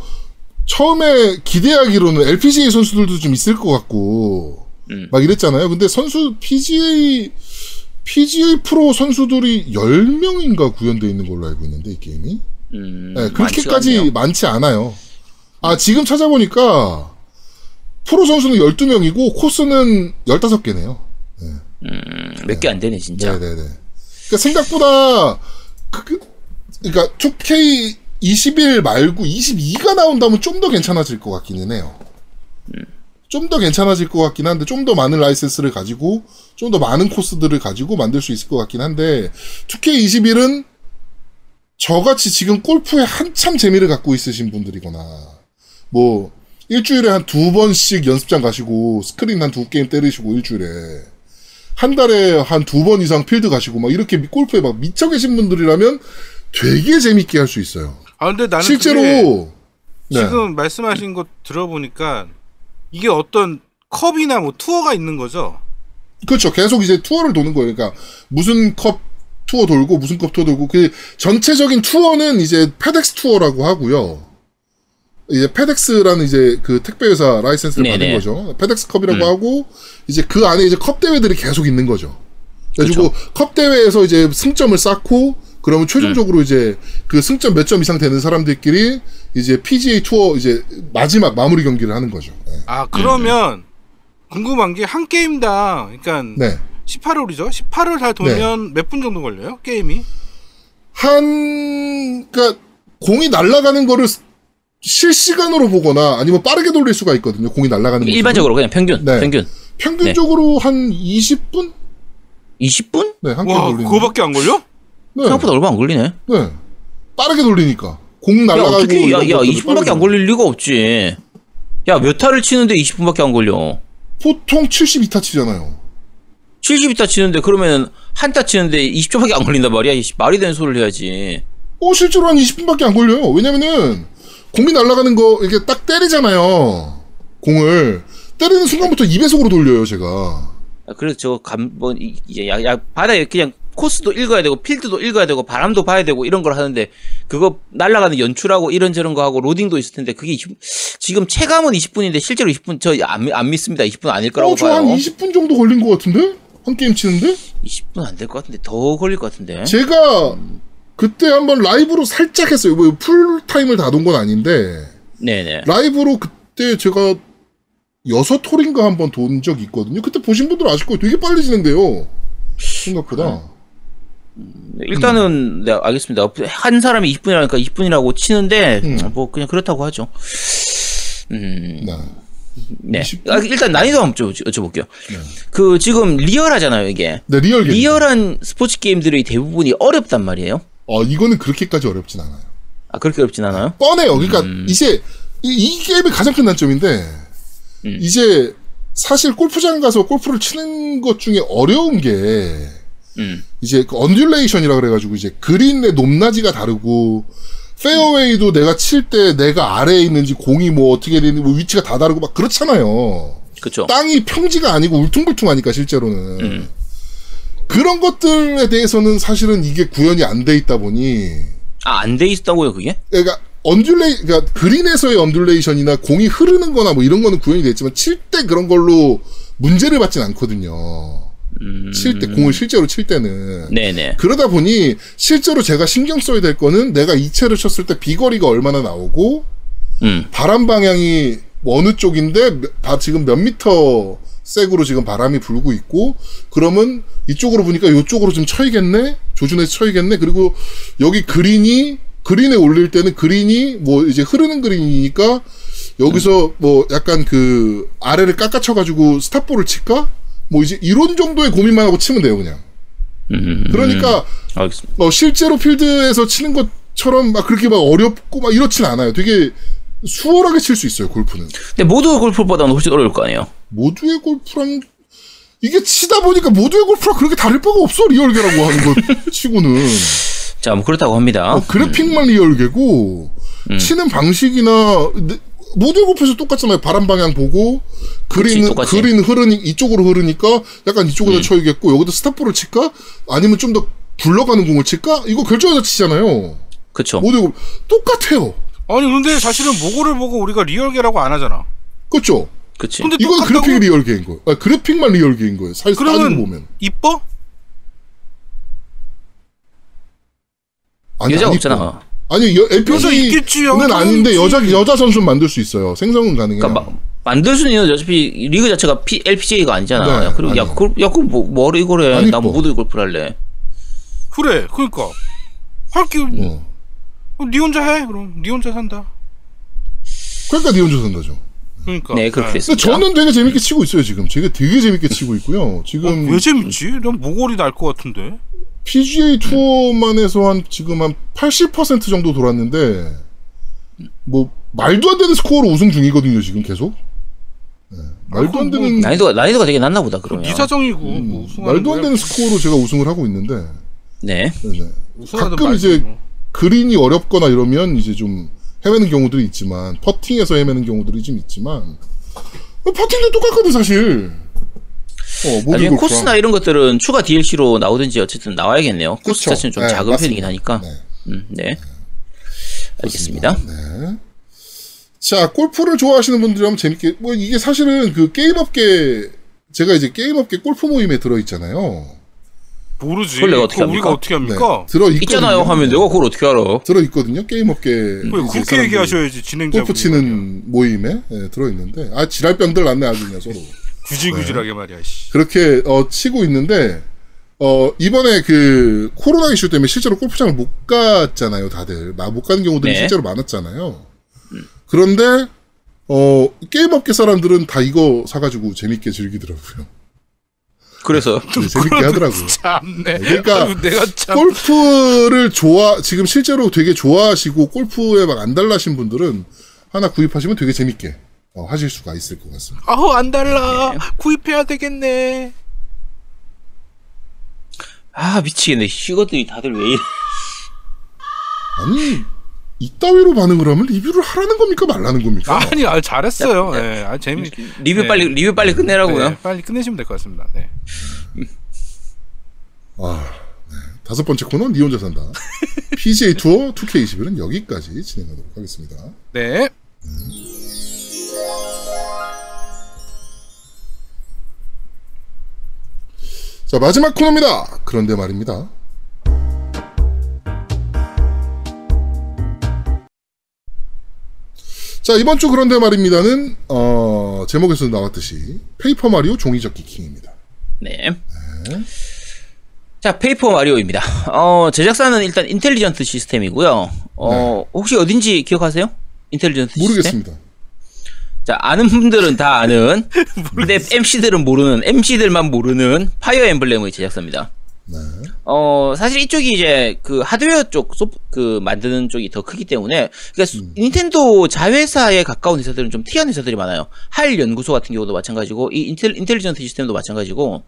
Speaker 2: 처음에 기대하기로는 LPGA 선수들도 좀 있을 것 같고
Speaker 3: 음.
Speaker 2: 막 이랬잖아요. 근데 선수 PGA PGA 프로 선수들이 10명인가 구현되어 있는 걸로 알고 있는데 이 게임이
Speaker 3: 음,
Speaker 2: 네, 그렇게까지. 많지 않아요. 아 지금 찾아보니까 프로 선수는 12명이고 코스는 15개네요.
Speaker 3: 음, 몇 개 안 되네 진짜.
Speaker 2: 네 네 네. 그러니까 생각보다 그, 그 그러니까 2K 21 말고 22가 나온다면 좀 더 괜찮아질 것 같기는 해요. 좀더 괜찮아질 것 같긴 한데 좀 더 많은 라이센스를 가지고 좀 더 많은 코스들을 가지고 만들 수 있을 것 같긴 한데 2K21은 저같이 지금 골프에 한참 재미를 갖고 있으신 분들이거나 뭐 일주일에 한 두 번씩 연습장 가시고 스크린 한 두 게임 때리시고 일주일에 한 달에 한 두 번 이상 필드 가시고 막 이렇게 골프에 막 미쳐 계신 분들이라면 되게 재밌게 할 수 있어요.
Speaker 4: 아 근데 나는
Speaker 2: 실제로 네.
Speaker 4: 지금 말씀하신 거 들어보니까 이게 어떤 컵이나 뭐 투어가 있는 거죠.
Speaker 2: 그렇죠. 계속 이제 투어를 도는 거예요. 그러니까 무슨 컵 투어 돌고 무슨 컵 투어 돌고 그 전체적인 투어는 이제 페덱스 투어라고 하고요. 이제 페덱스라는 이제 그 택배 회사 라이센스를
Speaker 3: 네네.
Speaker 2: 받은 거죠. 페덱스 컵이라고
Speaker 3: 음.
Speaker 2: 하고 이제 그 안에 이제 컵 대회들이 계속 있는 거죠. 그래가지고
Speaker 3: 그쵸.
Speaker 2: 컵 대회에서 이제 승점을 쌓고 그러면 최종적으로 이제 그 승점 몇 점 이상 되는 사람들끼리 이제 PGA 투어 이제 마지막 마무리 경기를 하는 거죠. 네.
Speaker 4: 아 그러면 궁금한 게 한 게임당 그러니까
Speaker 2: 네.
Speaker 4: 18홀이죠. 18홀 다 돌면 몇분 정도 걸려요? 게임이?
Speaker 2: 한, 그니까, 공이 날아가는 거를 스- 실시간으로 보거나 아니면 빠르게 돌릴 수가 있거든요. 공이 날아가는 거.
Speaker 3: 일반적으로 그냥 평균,
Speaker 2: 네.
Speaker 3: 평균.
Speaker 2: 평균적으로 한 20분?
Speaker 3: 20분?
Speaker 2: 네, 한
Speaker 4: 와
Speaker 2: 돌리는.
Speaker 4: 그거밖에 안 걸려?
Speaker 2: 네.
Speaker 3: 생각보다 얼마 안 걸리네.
Speaker 2: 네. 빠르게 돌리니까. 공
Speaker 3: 야,
Speaker 2: 날아가고.
Speaker 3: 어떻게, 야,
Speaker 2: 이런
Speaker 3: 야,
Speaker 2: 것들을
Speaker 3: 20분밖에
Speaker 2: 빠르게
Speaker 3: 안 걸릴 리가 없지. 야, 몇 타를 치는데 20분밖에 안 걸려.
Speaker 2: 보통 72타 치잖아요.
Speaker 3: 70타 치는데 그러면 한 타 치는데 20초밖에 안 걸린단 말이야. 말이 되는 소리를 해야지.
Speaker 2: 어, 실제로 한 20분밖에 안 걸려요. 왜냐면은, 공이 날아가는 거, 이렇게 딱 때리잖아요. 공을. 때리는 순간부터 2배속으로 돌려요, 제가.
Speaker 3: 아, 그래서 저 감, 뭐, 이- 이제 야, 야, 바다에 그냥 코스도 읽어야 되고, 필드도 읽어야 되고, 바람도 봐야 되고, 이런 걸 하는데, 그거 날아가는 연출하고 이런저런 거 하고, 로딩도 있을 텐데, 그게 20 지금 체감은 20분인데, 실제로 20분, 저 안, 안 믿습니다. 20분 아닐 거라고
Speaker 2: 어, 저
Speaker 3: 봐요.
Speaker 2: 한 20분 정도 걸린 것 같은데? 한 게임 치는데?
Speaker 3: 20분 안 될 것 같은데, 더 걸릴 것 같은데.
Speaker 2: 제가 그때 한번 라이브로 살짝 했어요. 뭐 풀타임을 다 돈 건 아닌데
Speaker 3: 네네.
Speaker 2: 라이브로 그때 제가 여섯 톨인가 한번 돈 적이 있거든요. 그때 보신 분들 아실 거예요. 되게 빨리 진행돼요. 생각보다.
Speaker 3: 일단은, 네, 알겠습니다. 한 사람이 20분이라니까 20분이라고 치는데,
Speaker 2: 음.
Speaker 3: 뭐, 그냥 그렇다고 하죠. 음,
Speaker 2: 네.
Speaker 3: 네.
Speaker 2: 20분?
Speaker 3: 아, 일단 난이도 한번 여쭤- 여쭤볼게요. 그, 지금 리얼하잖아요, 이게.
Speaker 2: 네, 리얼.
Speaker 3: 리얼한 스포츠 게임들의 대부분이 어렵단 말이에요.
Speaker 2: 어, 이거는 그렇게까지 어렵진 않아요.
Speaker 3: 아, 그렇게 어렵진 않아요?
Speaker 2: 뻔해요. 그러니까 이제 이, 이 게임의 가장 큰 단점인데
Speaker 3: 음.
Speaker 2: 이제 사실 골프장 가서 골프를 치는 것 중에 어려운 게
Speaker 3: 음.
Speaker 2: 이제 그 undulation이라 그래가지고 이제 그린의 높낮이가 다르고 페어웨이도 내가 칠 때 내가 아래에 있는지 공이 뭐 어떻게 되는지 뭐 위치가 다 다르고 막 그렇잖아요.
Speaker 3: 그쵸.
Speaker 2: 땅이 평지가 아니고 울퉁불퉁하니까 실제로는
Speaker 3: 음.
Speaker 2: 그런 것들에 대해서는 사실은 이게 구현이 안 돼 있다 보니
Speaker 3: 아, 안 돼 있다고요, 그게?
Speaker 2: 그러니까 undula 그러니까 그린에서의 undulation이나 공이 흐르는 거나 뭐 이런 거는 구현이 됐지만 칠 때 그런 걸로 문제를 받진 않거든요.
Speaker 3: 음.
Speaker 2: 칠때 공을 실제로 칠 때는
Speaker 3: 네네.
Speaker 2: 그러다 보니 실제로 제가 신경 써야 될 거는 내가 이 채를 쳤을 때 비거리가 얼마나 나오고
Speaker 3: 음.
Speaker 2: 바람 방향이 어느 쪽인데 몇- 바- 지금 몇 미터 색으로 지금 바람이 불고 있고 그러면 이쪽으로 보니까 이쪽으로 좀 쳐야겠네 조준해서 쳐야겠네 그리고 여기 그린이 그린에 올릴 때는 그린이 뭐 이제 흐르는 그린이니까 여기서 뭐 약간 그 아래를 깎아쳐가지고 스탑볼을 칠까 뭐 이제 이런 정도의 고민만 하고 치면 돼요 그냥
Speaker 3: 음.
Speaker 2: 그러니까
Speaker 3: 알겠습니다.
Speaker 2: 어, 실제로 필드에서 치는 것처럼 막 그렇게 막 어렵고 막 이렇진 않아요. 되게 수월하게 칠 수 있어요, 골프는.
Speaker 3: 근데 모두 골프보다는 훨씬 어려울 거 아니에요?
Speaker 2: 모두의 골프랑 이게 치다 보니까 모두의 골프랑 그렇게 다를 바가 없어, 리얼계라고 하는 것 (laughs) 치고는.
Speaker 3: 자, 뭐 그렇다고 합니다.
Speaker 2: 어, 그래픽만 리얼계고,
Speaker 3: 음.
Speaker 2: 치는 방식이나, 네, 모두의 골프에서 똑같잖아요. 바람 방향 보고, 그린,
Speaker 3: 똑같지.
Speaker 2: 그린 흐르니, 이쪽으로 흐르니까 약간 이쪽으로
Speaker 3: 음.
Speaker 2: 쳐야겠고, 여기다 stop ball을 칠까? 아니면 좀 더 굴러가는 공을 칠까? 이거 결정해서 치잖아요.
Speaker 3: 그쵸.
Speaker 2: 모두의 골프. 똑같아요.
Speaker 4: 아니 근데 사실은 모고를 보고 우리가 리얼계라고 안 하잖아.
Speaker 2: 그렇죠?
Speaker 3: 그치.
Speaker 4: 근데
Speaker 2: 이건
Speaker 4: 똑같다고?
Speaker 2: 그래픽이 리얼계인 거예요. 아, 그래픽만 리얼계인 거예요. 사실 따지고 보면.
Speaker 4: 이뻐?
Speaker 2: 아니, 아니,
Speaker 3: 없잖아.
Speaker 2: 아니, 여,
Speaker 4: 여자 여자
Speaker 2: 아닌데
Speaker 4: 있지.
Speaker 2: 여자 여자 선수 만들 수 있어요. 생성은 가능해요.
Speaker 3: 그러니까 마- 만들 수는 어차피 리그 자체가 P, LPGA가 아니잖아.
Speaker 2: 네,
Speaker 3: 야, 그리고 야. 그걸, 야, 그걸 뭐, 뭐를 이걸 해.
Speaker 2: 안
Speaker 3: 나. 모두 골프를 할래.
Speaker 4: 그래. 그러니까 할게.
Speaker 2: 어.
Speaker 4: 네 혼자 해. 그럼 네 혼자 산다.
Speaker 2: 그러니까 니 혼자 산다죠.
Speaker 4: 그러니까.
Speaker 3: 네, 그렇게
Speaker 2: 근데
Speaker 3: 됐습니다.
Speaker 2: 저는 되게 재밌게 치고 있어요 지금. 제가 되게 재밌게 치고 있고요. 지금
Speaker 4: 어, 왜 재밌지? 난 모골이 날 것 같은데.
Speaker 2: PGA 투어만 해서 한 지금 한 80% 정도 돌았는데 뭐 말도 안 되는 스코어로 우승 중이거든요 지금 계속. 네, 말도 안 되는
Speaker 3: 난이도가 난이도가 되게 낮나 보다
Speaker 4: 그
Speaker 3: 그러면.
Speaker 4: 네 사정이고 뭐 우승하는
Speaker 2: 말도 안
Speaker 4: 거야.
Speaker 2: 되는 스코어로 제가 우승을 하고 있는데
Speaker 3: 네.
Speaker 2: 네, 네. 가끔 이제
Speaker 4: 뭐.
Speaker 2: 그린이 어렵거나 이러면 이제 좀 헤매는 경우들이 있지만 퍼팅에서 헤매는 경우들이 좀 있지만 어, 퍼팅도 똑같거든 사실. 어,
Speaker 3: 나중에. 코스나 이런 것들은 추가 DLC로 나오든지 어쨌든 나와야겠네요. 코스
Speaker 2: 그쵸.
Speaker 3: 자체는 좀
Speaker 2: 네,
Speaker 3: 작은
Speaker 2: 맞습니다.
Speaker 3: 편이긴 하니까.
Speaker 2: 네.
Speaker 3: 음, 네. 알겠습니다.
Speaker 2: 네. 자, 골프를 좋아하시는 분들이라면 재밌게, 뭐, 이게 사실은 그 게임업계, 제가 이제 게임업계 골프 모임에 들어있잖아요.
Speaker 4: 모르지.
Speaker 3: 그걸 내가 어떻게
Speaker 4: 그거 우리가
Speaker 3: 합니까?
Speaker 4: 어떻게 합니까?
Speaker 2: 들어있거든요.
Speaker 3: 있잖아요 하면 내가 그걸 어떻게 알아?
Speaker 2: 들어 있거든요. 게임 업계.
Speaker 4: 왜
Speaker 2: 이제
Speaker 4: 그렇게
Speaker 2: 사람들이
Speaker 4: 얘기하셔야지 진행자.
Speaker 2: 골프 치는 모임에 예, 들어 있는데, 아, 지랄병들 났네, 아주 그냥 서로.
Speaker 4: 구질구질하게 말이야. 씨.
Speaker 2: 그렇게, 어, 치고 있는데, 어, 이번에 그, 코로나 이슈 때문에 실제로 골프장을 못 갔잖아요, 다들. 나못 가는 경우들이
Speaker 3: 네.
Speaker 2: 실제로 많았잖아요. 그런데, 어, 게임 업계 사람들은 다 이거 사가지고 재밌게 즐기더라고요.
Speaker 3: 그래서
Speaker 2: 네, 재밌게 하더라고요.
Speaker 4: 참네.
Speaker 2: 그러니까
Speaker 4: 아유, 내가 참.
Speaker 2: 골프를 좋아, 지금 실제로 되게 좋아하시고 골프에 막 안달나신 분들은 하나 구입하시면 되게 재밌게 어, 하실 수가 있을 것 같습니다.
Speaker 4: 아우 안 달라. 구입해야 되겠네.
Speaker 3: 아 미치겠네. 이것들이 다들 왜 이래?
Speaker 2: 아니, 이따위로 반응을 하면 리뷰를 하라는 겁니까 말라는 겁니까?
Speaker 4: 아니, 아 잘했어요.
Speaker 3: 야,
Speaker 4: 예, 아 재미.
Speaker 3: 리뷰
Speaker 4: 네.
Speaker 3: 빨리 리뷰 빨리 끝내라고요.
Speaker 4: 네, 빨리 끝내시면 될 것 같습니다. 네.
Speaker 2: 아, 네. 다섯 번째 코너 니 혼자 산다. PGA 투어 2K21은 여기까지 진행하도록 하겠습니다.
Speaker 4: 네.
Speaker 2: 자, 마지막 코너입니다. 그런데 말입니다. 자, 이번 주 그런데 말입니다는, 어, 제목에서 나왔듯이, 페이퍼 마리오 종이접기 킹입니다.
Speaker 3: 네. 자, 페이퍼 마리오입니다. 어, 제작사는 일단 인텔리전트 시스템이고요. 어, 혹시 어딘지 기억하세요? 인텔리전트 시스템?
Speaker 2: 모르겠습니다.
Speaker 3: 자, 아는 분들은 다 아는, (laughs) 근데 MC들은 모르는, MC들만 모르는 파이어 엠블렘의 제작사입니다.
Speaker 2: 네.
Speaker 3: 어, 사실 이쪽이 이제 그 하드웨어 쪽, 소, 그 만드는 쪽이 더 크기 때문에, 그러니까 수- 닌텐도 자회사에 가까운 회사들은 좀 특이한 회사들이 많아요. 할 연구소 같은 경우도 마찬가지고, 이 인텔, 인텔리전트 시스템도 마찬가지고,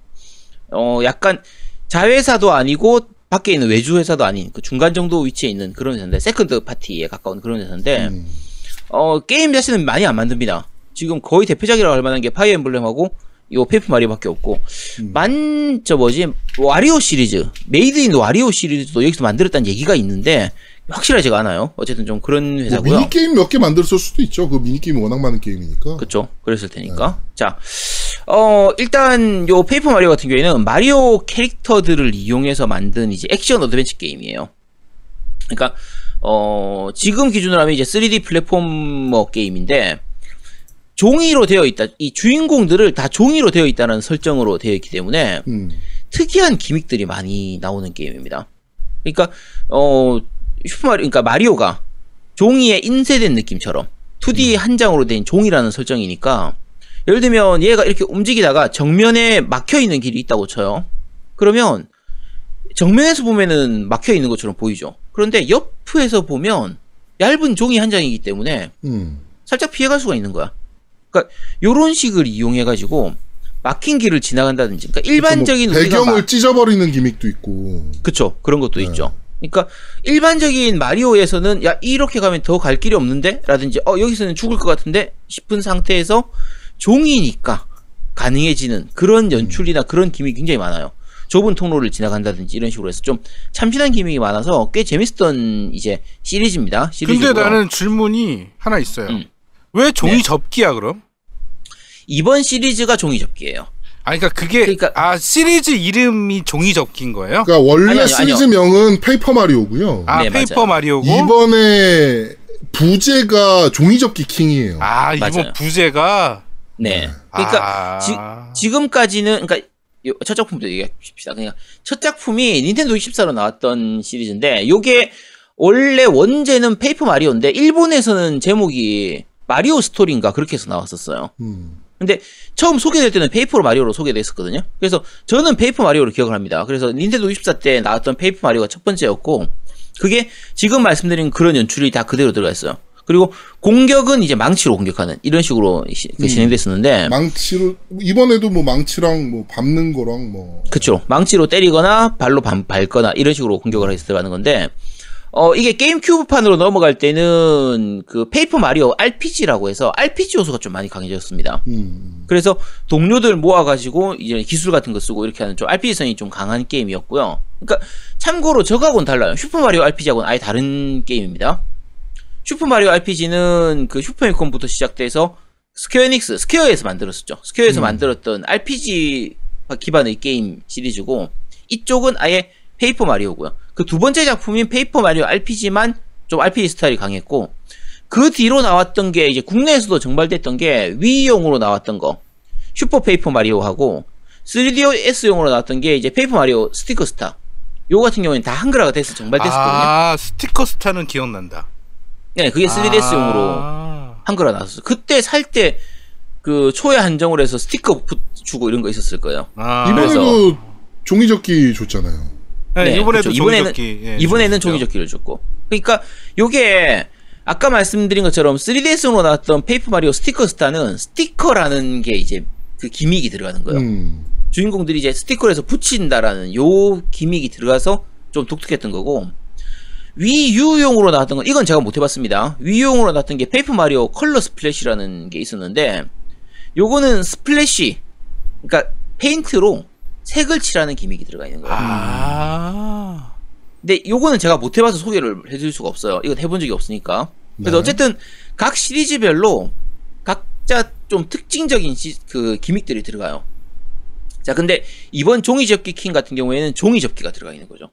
Speaker 3: 어, 약간 자회사도 아니고, 밖에 있는 외주 회사도 아닌 그 중간 정도 위치에 있는 그런 회사인데, second party에 가까운 그런 회사인데,
Speaker 2: 음.
Speaker 3: 어, 게임 자체는 많이 안 만듭니다. 지금 거의 대표작이라고 할 만한 게 파이어 엠블렘하고 요 페이퍼 마리오밖에 없고 만저 뭐지 와리오 시리즈 메이드 인 와리오 시리즈도 여기서 만들었다는 얘기가 있는데 확실하지가 않아요. 어쨌든 좀 그런
Speaker 2: 뭐
Speaker 3: 회사고요.
Speaker 2: 미니 게임 몇 개 만들었을 수도 있죠. 그 미니 게임이 워낙 많은 게임이니까.
Speaker 3: 그쵸. 그랬을 테니까. 자, 어, 일단, 요 페이퍼 마리오 같은 경우에는 마리오 캐릭터들을 이용해서 만든 이제 액션 어드벤처 게임이에요. 그러니까, 어, 지금 기준으로 하면 이제 3D platformer 게임인데, 종이로 되어 있다. 이 주인공들을 다 종이로 되어 있다는 설정으로 되어 있기 때문에,
Speaker 2: 음.
Speaker 3: 특이한 gimmick들이 많이 나오는 게임입니다. 그러니까 어 슈퍼마리 그러니까 마리오가 종이에 인쇄된 느낌처럼 2D 한 장으로 된 종이라는 설정이니까 예를 들면 얘가 이렇게 움직이다가 정면에 막혀 있는 길이 있다고 쳐요. 그러면 정면에서 보면은 막혀 있는 것처럼 보이죠. 그런데 옆에서 보면 얇은 종이 한 장이기 때문에
Speaker 2: 음.
Speaker 3: 살짝 피해갈 수가 있는 거야. 그러니까 요런 식을 이용해 가지고 막힌 길을 지나간다든지 그러니까 일반적인
Speaker 2: 뭐
Speaker 3: 우리가
Speaker 2: 배경을
Speaker 3: 마-
Speaker 2: 찢어버리는 기믹도 있고.
Speaker 3: 그쵸 그런 것도
Speaker 2: 네.
Speaker 3: 있죠. 그러니까 일반적인 마리오에서는 야 이렇게 가면 더 갈 길이 없는데 라든지 어 여기서는 죽을 것 같은데 싶은 상태에서 종이니까 가능해지는 그런 연출이나 그런 기믹이 굉장히 많아요. 좁은 통로를 지나간다든지 이런 식으로 해서 좀 참신한 기믹이 많아서 꽤 재밌었던 이제 시리즈입니다. 시리즈고요.
Speaker 4: 근데 나는 질문이 하나 있어요.
Speaker 3: 음.
Speaker 4: 왜 종이
Speaker 3: 네.
Speaker 4: 접기야 그럼?
Speaker 3: 이번 시리즈가 종이 접기예요.
Speaker 4: 아니 그러니까 그게
Speaker 3: 그러니까-
Speaker 4: 아 시리즈 이름이 종이 접기인 거예요?
Speaker 2: 그러니까 원래
Speaker 3: 아니요, 아니요,
Speaker 2: 시리즈명은 페이퍼 마리오고요.
Speaker 4: 아
Speaker 3: 네,
Speaker 4: 페이퍼
Speaker 3: 맞아요.
Speaker 4: 마리오고
Speaker 2: 이번에 부제가 종이 접기 킹이에요.
Speaker 4: 아 이번
Speaker 3: 맞아요.
Speaker 4: 부제가
Speaker 3: 네. 그러니까
Speaker 4: 아...
Speaker 3: 지, 금까지는 그러니까 요- 첫 작품도 얘기합시다. 그냥 첫 작품이 닌텐도 64로 나왔던 시리즈인데 요게 원래 원제는 페이퍼 마리오인데 일본에서는 제목이 마리오 스토리인가 그렇게 해서 나왔었어요.
Speaker 2: 음.
Speaker 3: 근데 처음 소개될 때는 페이퍼 마리오로 소개됐었거든요. 그래서 저는 페이퍼 마리오를 기억을 합니다. 그래서 닌텐도 64 때 나왔던 페이퍼 마리오가 첫 번째였고 그게 지금 말씀드린 그런 연출이 다 그대로 들어가 있어요. 그리고 공격은 이제 망치로 공격하는 이런 식으로 시- 그 진행됐었는데
Speaker 2: 망치로 이번에도 뭐 망치랑 뭐 밟는 거랑 뭐
Speaker 3: 그쵸. 망치로 때리거나 발로 밟, 밟거나 이런 식으로 공격을 해서 들어가는 건데, 어, 이게 게임 큐브판으로 넘어갈 때는 그 페이퍼 마리오 RPG라고 해서 RPG 요소가 좀 많이 강해졌습니다.
Speaker 2: 음.
Speaker 3: 그래서 동료들 모아가지고 이제 기술 같은 거 쓰고 이렇게 하는 좀 RPG성이 좀 강한 게임이었고요. 그러니까 참고로 저거하고는 달라요. 슈퍼마리오 RPG하고는 아예 다른 게임입니다. 슈퍼마리오 RPG는 그 슈퍼패미컴부터 시작돼서 스퀘어에닉스, 스퀘어에서 만들었었죠. 스퀘어에서 만들었던 RPG 기반의 게임 시리즈고 이쪽은 아예 페이퍼 마리오고요. 그 두 번째 작품인 페이퍼 마리오 RPG만 좀 RPG 스타일이 강했고 그 뒤로 나왔던 게 이제 국내에서도 정발됐던 게 위유용으로 나왔던 거 슈퍼 페이퍼 마리오하고 3DS용으로 나왔던 게 이제 페이퍼 마리오 스티커 스타 요 같은 경우에는 다 한글화가 돼서 정발됐었거든요.
Speaker 4: 아 스티커 스타는 기억난다.
Speaker 3: 네, 그게 3DS용으로
Speaker 4: 아.
Speaker 3: 한글화 나왔었어요. 그때 살 때 그 초회 한정을 해서 스티커북 주고 이런 거 있었을 거예요.
Speaker 4: 아.
Speaker 2: 이번에도 종이접기 줬잖아요.
Speaker 4: 네,
Speaker 3: 네,
Speaker 4: 이번에도
Speaker 3: 그렇죠. 이번에는
Speaker 4: 종이접기. 예,
Speaker 3: 이번에는. 종이접기를 줬고. 그러니까 요게 아까 말씀드린 것처럼 3DS용으로 나왔던 페이퍼 마리오 스티커 스타는 스티커라는 게 이제 그 gimmick이 들어가는 거예요.
Speaker 2: 음.
Speaker 3: 주인공들이 이제 스티커를 해서 붙인다라는 요 gimmick이 들어가서 좀 독특했던 거고 위유용으로 나왔던 건 이건 제가 못 해봤습니다. 위유용으로 나왔던 게 페이퍼 마리오 컬러 스플래시라는 게 있었는데 요거는 스플래시 그러니까 페인트로 색을 칠하는 gimmick이 들어가 있는 거예요.
Speaker 4: 아.
Speaker 3: 근데 요거는 제가 못 해봐서 소개를 해줄 수가 없어요. 이건 해본 적이 없으니까. 그래서
Speaker 2: 네.
Speaker 3: 어쨌든 각 시리즈별로 각자 좀 특징적인 시- 그 기믹들이 들어가요. 자, 근데 이번 종이 접기 킹 같은 경우에는 종이 접기가 들어가 있는 거죠.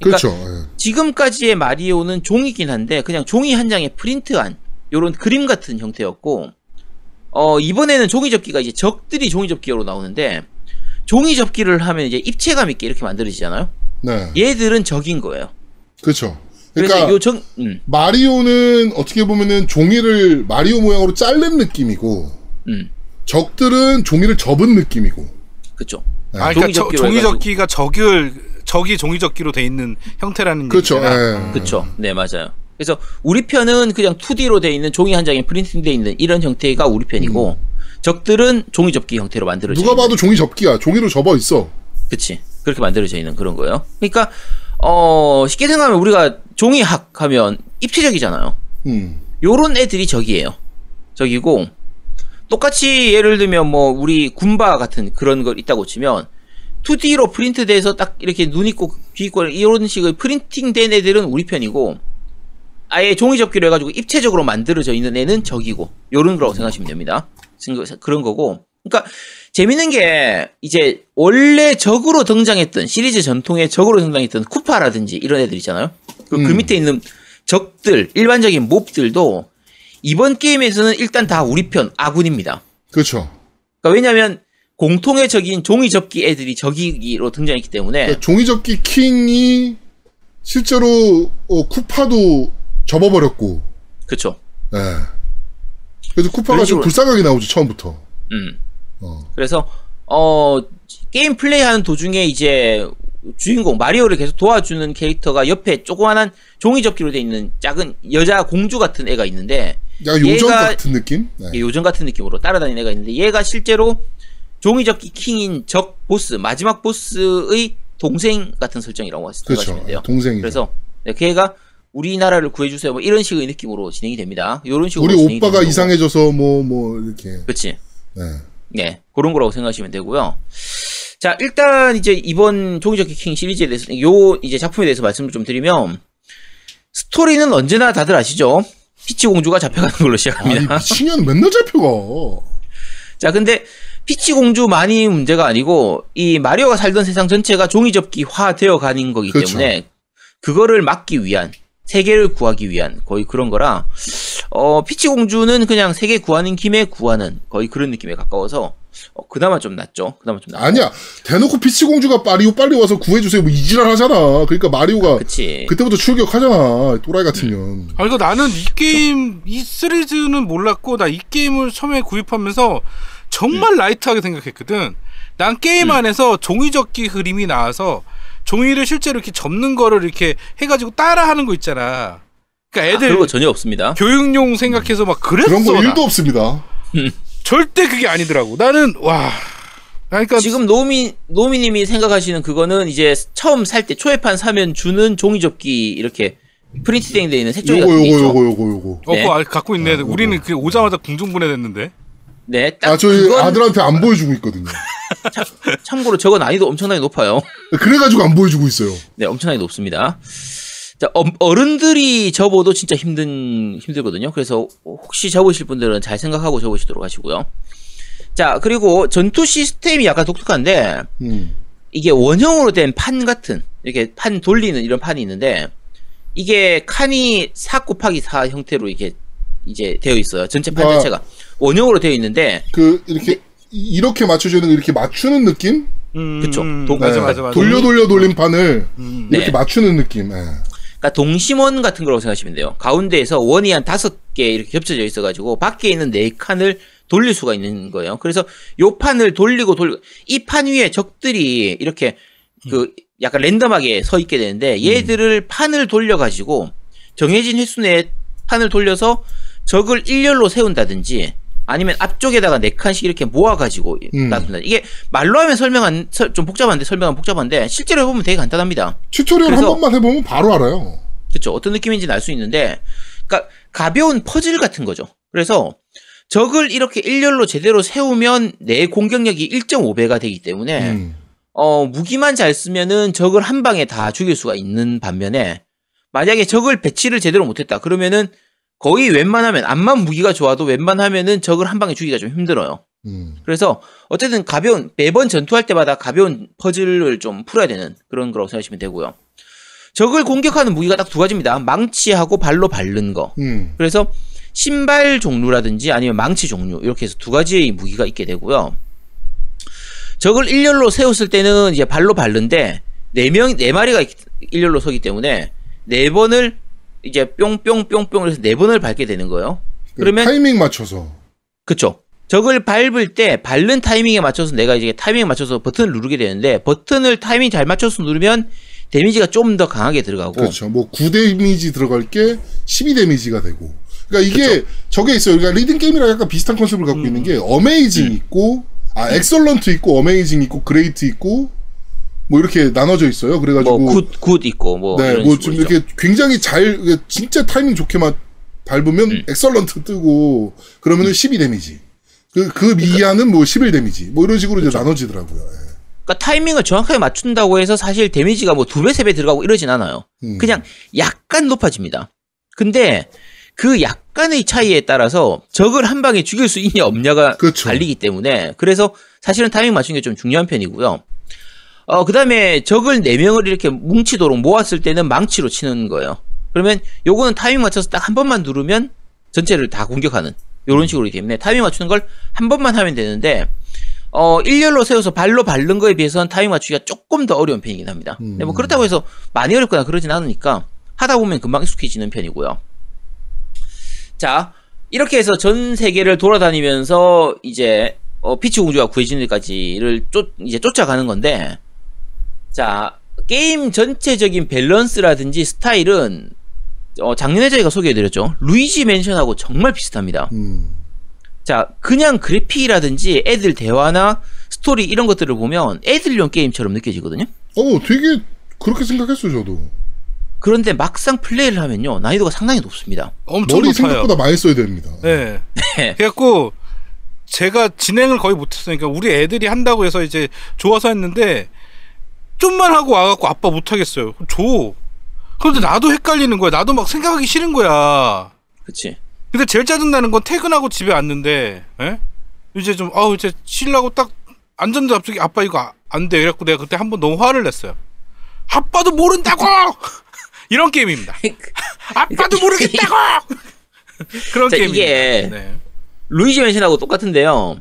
Speaker 3: 그러니까
Speaker 2: 그렇죠. 예.
Speaker 3: 지금까지의 마리오는 종이긴 한데 그냥 종이 한 장에 프린트한 요런 그림 같은 형태였고 어 이번에는 종이 접기가 이제 적들이 종이 접기로 나오는데 종이 접기를 하면 이제 입체감 있게 이렇게 만들어지잖아요.
Speaker 2: 네.
Speaker 3: 얘들은 적인 거예요.
Speaker 2: 그렇죠.
Speaker 3: 그래서
Speaker 2: 그러니까
Speaker 3: 요 정, 음,
Speaker 2: 마리오는 어떻게 보면은 종이를 마리오 모양으로 자른 느낌이고
Speaker 3: 음,
Speaker 2: 적들은 종이를 접은 느낌이고.
Speaker 3: 그쵸.
Speaker 2: 네.
Speaker 4: 아, 그러니까 저-
Speaker 3: 종이접기로
Speaker 4: 종이 접기가 적을 적이 종이 접기로 돼 있는 형태라는
Speaker 2: 그렇죠.
Speaker 4: 얘기잖아.
Speaker 2: 예.
Speaker 3: 그쵸. 네, 맞아요. 그래서 우리 편은 그냥 2D로 돼 있는 종이 한 장에 프린팅돼 있는 이런 형태가 우리 편이고, 적들은 종이 접기 형태로 만들어져
Speaker 2: 누가
Speaker 3: 있는.
Speaker 2: 봐도 종이 접기야. 종이로 접어 있어.
Speaker 3: 그치. 그렇게 만들어져 있는 그런 거예요. 그러니까, 어, 쉽게 생각하면 우리가 종이학 하면 입체적이잖아요.
Speaker 2: 음.
Speaker 3: 요런 애들이 적이에요. 적이고, 똑같이 예를 들면 뭐, 우리 군바 같은 그런 걸 있다고 치면, 2D로 프린트돼서 딱 이렇게 눈 있고 귀 있고 이런 식의 프린팅된 애들은 우리 편이고, 아예 종이 접기로 해가지고 입체적으로 만들어져 있는 애는 적이고, 요런 거라고 생각하시면 됩니다. 그런 거고. 그러니까, 재밌는 게, 이제, 원래 적으로 등장했던, 시리즈 전통의 적으로 등장했던 쿠파라든지 이런 애들 있잖아요? 그, 그
Speaker 2: 음.
Speaker 3: 밑에 있는 적들, 일반적인 몹들도, 이번 게임에서는 일단 다 우리 편, 아군입니다.
Speaker 2: 그렇죠.
Speaker 3: 그러니까 왜냐면, 공통의 적인 종이접기 애들이 적이로 등장했기 때문에,
Speaker 2: 그러니까 종이 접기 킹이 실제로 어, 쿠파도 접어버렸고.
Speaker 3: 그쵸.
Speaker 2: 예. 그래서 쿠파가 좀 불쌍하게 나오죠 처음부터.
Speaker 3: 음.
Speaker 2: 어.
Speaker 3: 그래서 어 게임 플레이하는 도중에 이제 주인공 마리오를 계속 도와주는 캐릭터가 옆에 조그만한 종이 접기로 돼 있는 작은 여자 공주 같은 애가 있는데
Speaker 2: 야 요정 같은 느낌? 네.
Speaker 3: 얘 요정 같은 느낌으로 따라다니는 애가 있는데 얘가 실제로 종이 접기 킹인 적 보스 마지막 보스의 동생 같은 설정이라고 생각하시면
Speaker 2: 그렇죠.
Speaker 3: 돼요.
Speaker 2: 동생이.
Speaker 3: 그래서 네, 걔가 우리나라를 구해주세요. 뭐 이런 식의 느낌으로 진행이 됩니다. 이런 식으로
Speaker 2: 우리
Speaker 3: 진행이
Speaker 2: 오빠가. 이상해져서 뭐뭐 이렇게.
Speaker 3: 그렇지.
Speaker 2: 네.
Speaker 3: 네, 그런 거라고 생각하시면 되고요. 자, 일단 이제 이번 종이접기 킹 시리즈에 대해서 요 이제 작품에 대해서 말씀을 좀 드리면 스토리는 언제나 다들 아시죠? 피치 공주가 잡혀가는 걸로 시작합니다.
Speaker 2: 미친년 맨날 잡혀가.
Speaker 3: 자, 근데 피치 공주만이 문제가 아니고 이 마리오가 살던 세상 전체가 종이접기화 되어 가는 거기
Speaker 2: 그렇죠.
Speaker 3: 때문에 그거를 막기 위한 세계를 구하기 위한 거의 그런 거라 어 피치 공주는 그냥 세계 구하는 김에 구하는 거의 그런 느낌에 가까워서 어, 그나마 좀 낫죠. 그나마 좀 낫죠.
Speaker 2: 아니야. 대놓고 피치 공주가 마리오 빨리 와서 구해주세요. 뭐 이지랄 하잖아. 그러니까 마리오가
Speaker 3: 그치.
Speaker 2: 그때부터 출격하잖아. 또라이 같은 년.
Speaker 4: 아 이거 나는 이 게임 이 시리즈는 몰랐고 나 이 게임을 처음에 구입하면서 정말 light하게 생각했거든. 난 게임 안에서 종이접기 그림이 나와서 종이를 실제로 이렇게 접는 거를 이렇게 해가지고 따라하는 거 있잖아. 그러니까
Speaker 3: 아,
Speaker 4: 애들
Speaker 3: 그런 거 전혀 없습니다.
Speaker 4: 교육용 생각해서 막 그랬어.
Speaker 2: 그런 거
Speaker 4: 나.
Speaker 2: 1도 없습니다. (laughs)
Speaker 4: 절대 그게 아니더라고. 나는 와. 그러니까
Speaker 3: 지금 노미 노미님이 생각하시는 그거는 이제 처음 살 때 초회판 사면 주는 종이접기 이렇게 프린트된 돼 있는 색종이
Speaker 2: 요거 요거. 요거 요거 요거.
Speaker 4: 어,
Speaker 3: 네.
Speaker 4: 그거 아- 갖고 있네.
Speaker 2: 아,
Speaker 4: 우리는 그 오자마자 궁중분해됐는데.
Speaker 3: 네, 딱
Speaker 2: 아 저희
Speaker 3: 그건
Speaker 2: 아들한테 안 보여주고 있거든요. (laughs)
Speaker 3: 참고로 저거 난이도 엄청나게 높아요.
Speaker 2: 그래가지고 안 보여주고 있어요.
Speaker 3: 네, 엄청나게 높습니다. 자, 어, 어른들이 접어도 진짜 힘든 힘들거든요. 그래서 혹시 접으실 분들은 잘 생각하고 접으시도록 하시고요. 자, 그리고 전투 시스템이 약간 독특한데
Speaker 2: 음.
Speaker 3: 이게 원형으로 된 판 같은 이렇게 판 돌리는 이런 판이 있는데 이게 칸이 4 곱하기 4 형태로 이게 이제 되어 있어요. 전체 판
Speaker 2: 와.
Speaker 3: 자체가 원형으로 되어 있는데
Speaker 2: 그 이렇게 이- 이렇게 맞춰주는 거 이렇게 맞추는 느낌?
Speaker 4: 음,
Speaker 3: 그쵸.
Speaker 4: 음,
Speaker 3: 도-
Speaker 4: 맞아
Speaker 2: 네.
Speaker 4: 맞아 맞아.
Speaker 2: 돌려 돌려 돌린 판을
Speaker 4: 음.
Speaker 2: 이렇게
Speaker 3: 네.
Speaker 2: 맞추는 느낌. 예.
Speaker 3: 그러니까 동심원 같은 거라고 생각하시면 돼요. 가운데에서 원이 한 다섯 개 이렇게 겹쳐져 있어가지고 밖에 있는 네 칸을 돌릴 수가 있는 거예요. 그래서 요 판을 돌리고 돌리고 이 판 위에 적들이 이렇게 그 약간 랜덤하게 서 있게 되는데 얘들을 판을 돌려가지고 정해진 횟수 내에 판을 돌려서 적을 일렬로 세운다든지 아니면 앞쪽에다가 네 칸씩 이렇게 모아가지고
Speaker 2: 음.
Speaker 3: 놔둔다. 이게 말로 하면 설명한 설- 좀 복잡한데 설명은 복잡한데 실제로 해보면 되게 간단합니다.
Speaker 2: tutorial 한 번만 해보면 바로 알아요.
Speaker 3: 그렇죠. 어떤 느낌인지는 알 수 있는데, 그러니까 가벼운 퍼즐 같은 거죠. 그래서 적을 이렇게 일렬로 제대로 세우면 내 공격력이 1.5배가 되기 때문에
Speaker 2: 음.
Speaker 3: 어, 무기만 잘 쓰면은 적을 한 방에 다 죽일 수가 있는 반면에 만약에 적을 배치를 제대로 못했다 그러면은 거의 웬만하면 암만 무기가 좋아도 웬만하면은 적을 한 방에 죽이기가 좀 힘들어요.
Speaker 2: 음.
Speaker 3: 그래서 어쨌든 가벼운 매번 전투할 때마다 가벼운 퍼즐을 좀 풀어야 되는 그런 거라고 생각하시면 되고요. 적을 공격하는 무기가 딱 두 가지입니다. 망치하고 발로 밟는 거.
Speaker 2: 음.
Speaker 3: 그래서 신발 종류라든지 아니면 망치 종류 이렇게 해서 두 가지의 무기가 있게 되고요. 적을 일렬로 세웠을 때는 이제 발로 밟는데 네 명 네 마리가 있- 일렬로 서기 때문에 네 번을 이제 뿅뿅뿅뿅 해서 네 번을 밟게 되는 거예요. 그러면
Speaker 2: 타이밍 맞춰서.
Speaker 3: 그쵸. 적을 밟을 때 밟는 타이밍에 맞춰서 내가 이제 타이밍에 맞춰서 버튼을 누르게 되는데 버튼을 타이밍 잘 맞춰서 누르면 데미지가 좀 더 강하게 들어가고
Speaker 2: 그렇죠. 뭐 9데미지 들어갈 게 12데미지가 되고. 그러니까 이게 저게 있어요. 그러니까 리듬 게임이랑 약간 비슷한 컨셉을 갖고 있는 게 amazing 있고 아 excellent 있고 amazing 있고 great 있고 뭐 이렇게 나눠져 있어요. 그래가지고
Speaker 3: 뭐 good good 있고 뭐
Speaker 2: 네,
Speaker 3: 이런
Speaker 2: 뭐좀
Speaker 3: 식으로 있죠.
Speaker 2: 이렇게 굉장히 잘 진짜 타이밍 좋게 만 밟으면
Speaker 3: 음.
Speaker 2: excellent 뜨고 그러면은 12 데미지. 그, 그
Speaker 3: 그러니까
Speaker 2: 이하는 뭐 11 데미지. 뭐 이런 식으로 이제 나눠지더라고요. 예.
Speaker 3: 그러니까 타이밍을 정확하게 맞춘다고 해서 사실 데미지가 뭐 두 배, 세 배 들어가고 이러진 않아요.
Speaker 2: 음.
Speaker 3: 그냥 약간 높아집니다. 근데 그 약간의 차이에 따라서 적을 한 방에 죽일 수 있냐 없냐가
Speaker 2: 그렇죠.
Speaker 3: 갈리기 때문에 그래서 사실은 타이밍 맞추는 게좀 중요한 편이고요. 어, 그 다음에 적을 네명을 이렇게 뭉치도록 모았을 때는 망치로 치는 거예요. 그러면 요거는 타이밍 맞춰서 딱 한 번만 누르면 전체를 다 공격하는 요런 식으로 때문에 타이밍 맞추는 걸 한 번만 하면 되는데 어, 일렬로 세워서 발로 밟는 거에 비해서는 타이밍 맞추기가 조금 더 어려운 편이긴 합니다. 근데 뭐 그렇다고 해서 많이 어렵거나 그러진 않으니까 하다 보면 금방 익숙해지는 편이고요. 자, 이렇게 해서 전 세계를 돌아다니면서 이제 어, 피치 공주가 구해지는 데까지를 쫓 이제 쫓아가는 건데 자, 게임 전체적인 밸런스라든지 스타일은 어, 작년에 저희가 소개해드렸죠. 루이지 맨션하고 정말 비슷합니다.
Speaker 2: 음.
Speaker 3: 자, 그냥 그래픽이라든지 애들 대화나 스토리 이런 것들을 보면 애들용 게임처럼 느껴지거든요.
Speaker 2: 어, 되게 그렇게 생각했어요, 저도.
Speaker 3: 그런데 막상 플레이를 하면요, 난이도가 상당히 높습니다.
Speaker 4: 엄청
Speaker 2: 머리
Speaker 4: 높아요.
Speaker 2: 생각보다 많이 써야 됩니다.
Speaker 4: 네.
Speaker 3: 네. (laughs)
Speaker 4: 그래갖고 제가 진행을 거의 못했으니까 우리 애들이 한다고 해서 이제 좋아서 했는데 좀만 하고 와갖고 아빠 못하겠어요. 줘. 그런데 나도 헷갈리는 거야. 나도 막 생각하기 싫은 거야.
Speaker 3: 그치?
Speaker 4: 근데 제일 짜증나는 건 퇴근하고 집에 왔는데, 에? 이제 좀, 아우, 이제 쉬려고 딱 앉았는데 갑자기 아빠 이거 아- 안 돼. 이래갖고 내가 그때 한 번 너무 화를 냈어요. 아빠도 모른다고! (laughs) 이런 게임입니다. (laughs) 아빠도 모르겠다고! 그런
Speaker 3: 자,
Speaker 4: 게임입니다.
Speaker 3: 이게
Speaker 4: 네.
Speaker 3: 루이지 맨션하고 똑같은데요.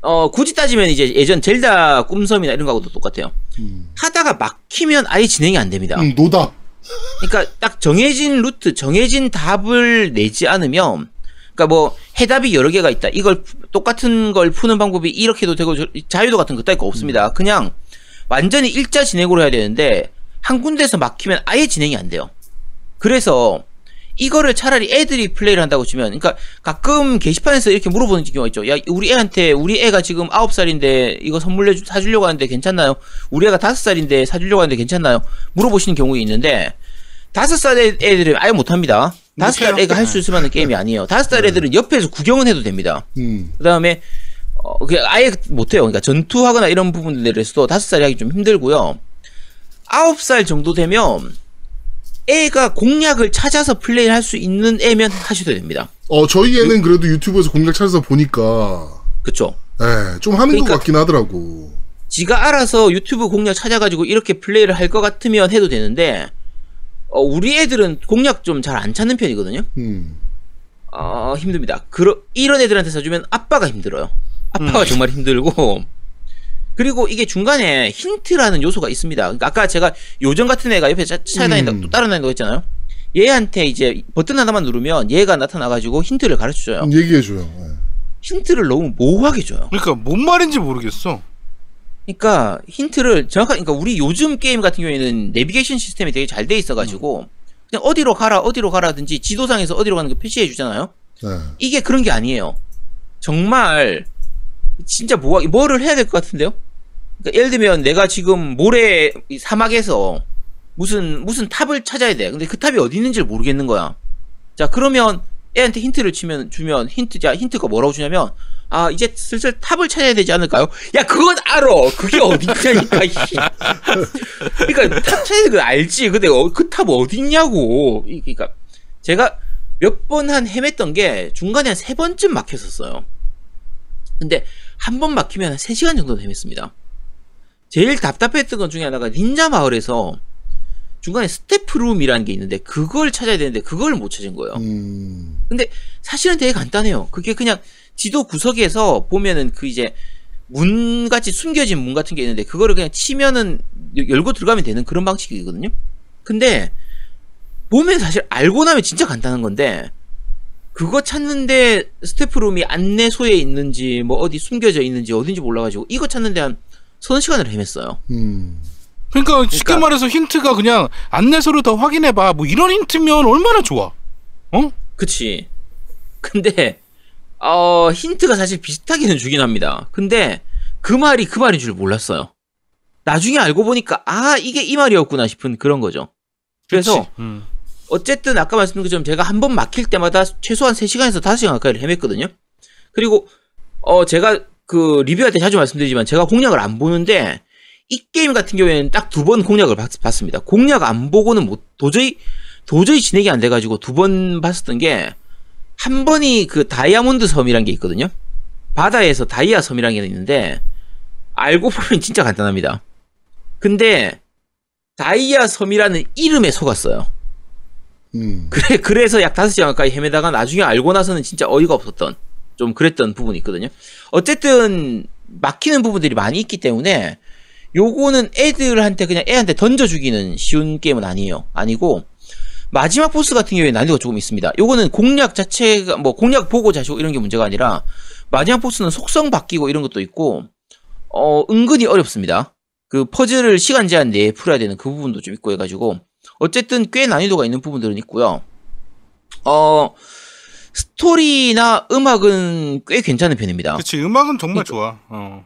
Speaker 3: 어, 굳이 따지면 이제 예전 젤다 꿈섬이나 이런 거하고도 똑같아요.
Speaker 2: 음.
Speaker 3: 하다가 막히면 아예 진행이 안 됩니다.
Speaker 2: 음, 노답.
Speaker 3: 그러니까 딱 정해진 루트, 정해진 답을 내지 않으면, 그러니까 뭐 해답이 여러 개가 있다. 이걸 푸- 똑같은 걸 푸는 방법이 이렇게도 되고 저- 자유도 같은 거 따위가 없습니다. 그냥 완전히 일자 진행으로 해야 되는데 한 군데서 막히면 아예 진행이 안 돼요. 그래서 이거를 차라리 애들이 플레이를 한다고 치면, 그러니까 가끔 게시판에서 이렇게 물어보는 경우가 있죠. 야, 우리 애한테 우리 애가 지금 아홉 살인데 이거 선물로 주- 사주려고 하는데 괜찮나요? 우리 애가 다섯 살인데 사주려고 하는데 괜찮나요? 물어보시는 경우가 있는데 다섯 살 애- 애들은 아예 못합니다. 다섯 살. 애가 할 수 있을 만한 게임이 아니에요. 다섯 살 애들은 옆에서 구경은 해도 됩니다.
Speaker 2: 음.
Speaker 3: 그 다음에 어, 그 아예 못해요. 그러니까 전투하거나 이런 부분들에서도 다섯 살이 하기 좀 힘들고요. 아홉 살 정도 되면 애가 공략을 찾아서 플레이를 할 수 있는 애면 하셔도 됩니다.
Speaker 2: 어, 저희 애는 그래도 유튜브에서 공략 찾아서 보니까,
Speaker 3: 그쵸?
Speaker 2: 예, 좀 하는
Speaker 3: 그러니까-
Speaker 2: 것 같긴 하더라고.
Speaker 3: 지가 알아서 유튜브 공략 찾아가지고 이렇게 플레이를 할 것 같으면 해도 되는데, 어, 우리 애들은 공략 좀 잘 안 찾는 편이거든요.
Speaker 2: 음.
Speaker 3: 어, 힘듭니다. 그러, 이런 애들한테 사주면 아빠가 힘들어요. 아빠가 정말 힘들고, 그리고 이게 중간에 힌트라는 요소가 있습니다. 그러니까 아까 제가 요정 같은 애가 옆에 차- 찾아다닌다,
Speaker 2: 음.
Speaker 3: 또 따라다닌다고 했잖아요. 얘한테 이제 버튼 하나만 누르면 얘가 나타나가지고 힌트를 가르쳐줘요.
Speaker 2: 음, 얘기해줘요. 예.
Speaker 3: 힌트를 너무 모호하게 줘요.
Speaker 4: 그러니까 뭔 말인지 모르겠어.
Speaker 3: 그러니까 힌트를 정확하게 그러니까 우리 요즘 게임 같은 경우에는 내비게이션 시스템이 되게 잘 돼 있어가지고 그냥 어디로 가라 어디로 가라든지 지도상에서 어디로 가는 거 표시해 주잖아요.
Speaker 2: 예.
Speaker 3: 이게 그런 게 아니에요. 정말 진짜 뭐 뭐를 해야 될 것 같은데요? 그러니까 예를 들면 내가 지금 모래 이 사막에서 무슨 무슨 탑을 찾아야 돼. 근데 그 탑이 어디 있는지를 모르겠는 거야. 자 그러면 애한테 힌트를 주면 주면 힌트 자 힌트가 뭐라고 주냐면 아 이제 슬슬 탑을 찾아야 되지 않을까요? 야 그건 알아. 그게 어디냐니까. 이 그러니까 탑 되는 건 알지. 근데 그탑 어디 있냐고. 이- 그러니까 제가 몇 번 한 헤맸던 게 중간에 한 세 번쯤 막혔었어요. 근데 한 번 막히면 한 3시간 정도 헤맸습니다. 제일 답답했던 것 중에 하나가 닌자 마을에서 중간에 staff room이라는 게 있는데 그걸 찾아야 되는데 그걸 못 찾은 거예요.
Speaker 2: 음.
Speaker 3: 근데 사실은 되게 간단해요. 그게 그냥 지도 구석에서 보면은 그 이제 문 같이 숨겨진 문 같은 게 있는데 그거를 그냥 치면은 여- 열고 들어가면 되는 그런 방식이거든요. 근데 보면 사실 알고 나면 진짜 간단한 건데 그거 찾는데 스태프룸이 안내소에 있는지 뭐 어디 숨겨져 있는지 어딘지 몰라가지고 이거 찾는데 한 서너 시간을 헤맸어요.
Speaker 2: 음.
Speaker 4: 그러니까 쉽게
Speaker 3: 그러니까-
Speaker 4: 말해서 힌트가 그냥 안내서를 더 확인해봐. 뭐 이런 힌트면 얼마나 좋아. 어?
Speaker 3: 그치. 근데, 어, 힌트가 사실 비슷하게는 주긴 합니다. 근데, 그 말이 그 말인 줄 몰랐어요. 나중에 알고 보니까, 아, 이게 이 말이었구나 싶은 그런 거죠. 그래서?
Speaker 4: 음.
Speaker 3: 어쨌든 아까 말씀드린 것처럼 제가 한 번 막힐 때마다 최소한 3시간에서 5시간 가까이를 헤맸거든요. 그리고, 어, 제가 그 리뷰할 때 자주 말씀드리지만 제가 공략을 안 보는데, 이 게임 같은 경우에는 딱 두 번 공략을 봤, 습니다 공략 안 보고는 못, 도저히, 도저히 진행이 안 돼가지고 두 번 봤었던 게, 한 번이 그 다이아몬드 섬이란 게 있거든요. 바다에서 다이아 섬이란 게 있는데, 알고 보면 진짜 간단합니다. 근데, 다이아 섬이라는 이름에 속았어요.
Speaker 2: 음.
Speaker 3: 그래, 그래서 약 5시간 가까이 헤매다가 나중에 알고 나서는 진짜 어이가 없었던, 좀 그랬던 부분이 있거든요. 어쨌든, 막히는 부분들이 많이 있기 때문에, 요거는 애들한테 그냥 애한테 던져 죽이는 쉬운 게임은 아니에요. 아니고, 마지막 보스 같은 경우에 난이도가 조금 있습니다. 요거는 공략 자체가, 뭐, 공략 보고 자시고 이런 게 문제가 아니라, 마지막 보스는 속성 바뀌고 이런 것도 있고, 어, 은근히 어렵습니다. 그 퍼즐을 시간 제한 내에 풀어야 되는 그 부분도 좀 있고 해가지고, 어쨌든 꽤 난이도가 있는 부분들은 있고요. 어, 스토리나 음악은 꽤 괜찮은 편입니다.
Speaker 4: 그치 음악은 정말
Speaker 3: 그러니까-
Speaker 4: 좋아. 어.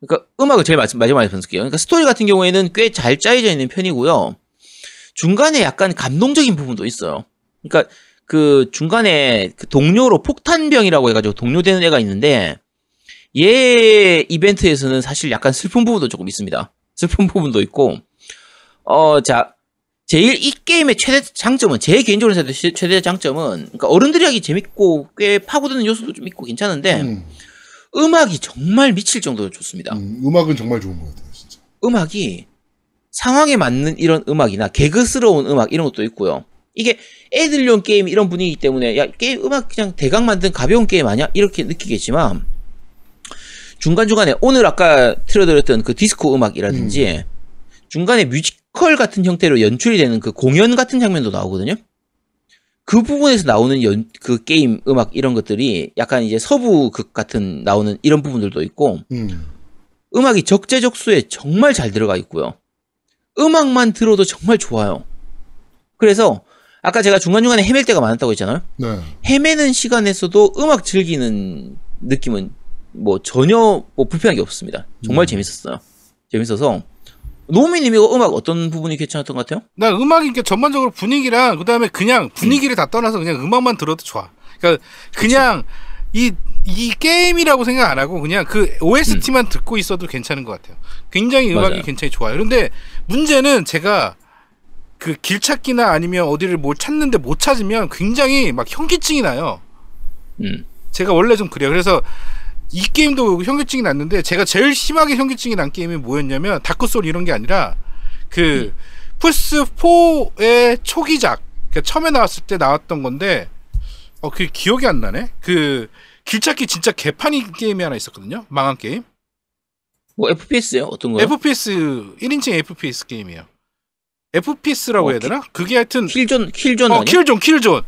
Speaker 3: 그러니까 음악을 제일 마지- 마지막에 말씀드릴게요. 그러니까 스토리 같은 경우에는 꽤 잘 짜여져 있는 편이고요. 중간에 약간 감동적인 부분도 있어요. 그러니까 그 중간에 그 동료로 폭탄병이라고 해가지고 동료되는 애가 있는데 얘 이벤트에서는 사실 약간 슬픈 부분도 조금 있습니다. (laughs) 슬픈 부분도 있고 어자 제일 이 게임의 최대 장점은 제 개인적으로 최대 장점은 그러니까 어른들이 하기 재밌고 꽤 파고드는 요소도 좀 있고 괜찮은데
Speaker 2: 음.
Speaker 3: 음악이 정말 미칠 정도로 좋습니다.
Speaker 2: 음. 음악은 정말 좋은 것 같아요, 진짜.
Speaker 3: 음악이 상황에 맞는 이런 음악이나 개그스러운 음악 이런 것도 있고요. 이게 애들용 게임 이런 분위기 때문에 야 게임 음악 그냥 대강 만든 가벼운 게임 아니야? 이렇게 느끼겠지만 중간 중간에 오늘 아까 틀어드렸던 그 디스코 음악이라든지 중간에 뮤지컬 같은 형태로 연출이 되는 그 공연 같은 장면도 나오거든요. 그 부분에서 나오는 연, 그 게임 음악 이런 것들이 약간 이제 서부극 같은 나오는 이런 부분들도 있고
Speaker 2: 음.
Speaker 3: 음악이 적재적소에 정말 잘 들어가 있고요. 음악만 들어도 정말 좋아요. 그래서 아까 제가 중간중간에 헤맬 때가 많았다고 했잖아요.
Speaker 2: 네.
Speaker 3: 헤매는 시간에서도 음악 즐기는 느낌은 뭐 전혀 뭐 불편한 게 없습니다. 정말
Speaker 2: 음.
Speaker 3: 재밌었어요. 재밌어서 노미님 이거 음악 어떤 부분이 괜찮았던 것 같아요?
Speaker 4: 나 음악이 이렇게 전반적으로 분위기랑 그다음에 그냥 분위기를 다 떠나서 그냥 음악만 들어도 좋아. 그러니까 그냥 이이 게임이라고 생각 안 하고 그냥 그 OST만 듣고 있어도 괜찮은 것 같아요. 굉장히 음악이
Speaker 3: 맞아요.
Speaker 4: 굉장히 좋아요. 그런데 문제는 제가 그 길 찾기나 아니면 어디를 뭘 찾는데 못 찾으면 굉장히 막 현기증이 나요.
Speaker 3: 음.
Speaker 4: 제가 원래 좀 그래요. 그래서 이 게임도 현기증이 났는데 제가 제일 심하게 현기증이 난 게임이 뭐였냐면 다크 소울 이런 게 아니라 그 플스 4의 초기작 그러니까 처음에 나왔을 때 나왔던 건데 어 그 기억이 안 나네. 그 길찾기 진짜 개판이 게임이 하나 있었거든요. 망한 게임.
Speaker 3: 뭐 FPS요? 어떤 거요?
Speaker 4: FPS 1인칭 FPS 게임이에요. FPS라고
Speaker 3: 어,
Speaker 4: 해야 되나? 그게 하여튼
Speaker 3: 킬존 킬존
Speaker 4: 어
Speaker 3: 아니야?
Speaker 4: 킬존 킬존.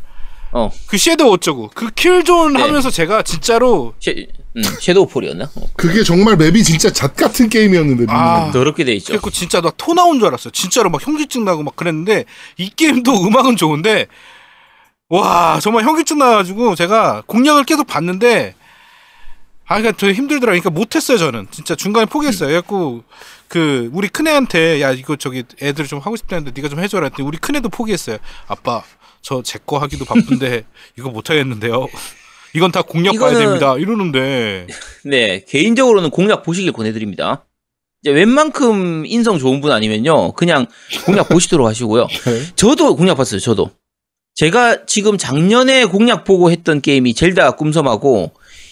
Speaker 3: 어.
Speaker 4: 그 섀도우 어쩌고 그 킬존
Speaker 3: 네.
Speaker 4: 하면서 제가 진짜로
Speaker 3: 쉐, 음, 섀도우 폴이었나? 어,
Speaker 2: 그게 정말 map이 진짜 좆 같은 게임이었는데.
Speaker 4: 아.
Speaker 3: 더럽게 돼 있죠.
Speaker 4: 그래갖고 진짜 나 토 나온 줄 알았어요. 진짜로 막 현기증 나고 막 그랬는데 이 게임도 (laughs) 음악은 좋은데 와 정말 현기증 나가지고 제가 공략을 계속 봤는데 아 그러니까 되게 힘들더라. 그러니까 못했어요 저는 진짜 중간에 포기했어요. 그래갖고 그 우리 큰애한테 야 이거 저기 애들 좀 하고 싶다는데 네가 좀 해줘라 했더니 우리 큰애도 포기했어요. 아빠 저 제 거 하기도 바쁜데 (laughs) 이거 못하겠는데요. 이건 다 공략 봐야
Speaker 3: 이거는-
Speaker 4: 됩니다. 이러는데 (laughs)
Speaker 3: 네, 개인적으로는 공략 보시길 권해드립니다. 이제 웬만큼 인성 좋은 분 아니면요, 그냥 공략 보시도록 하시고요. (laughs)
Speaker 2: 네.
Speaker 3: 저도 공략 봤어요, 저도. 제가 지금 작년에 공략 보고 했던 게임이 젤다 꿈섬하고,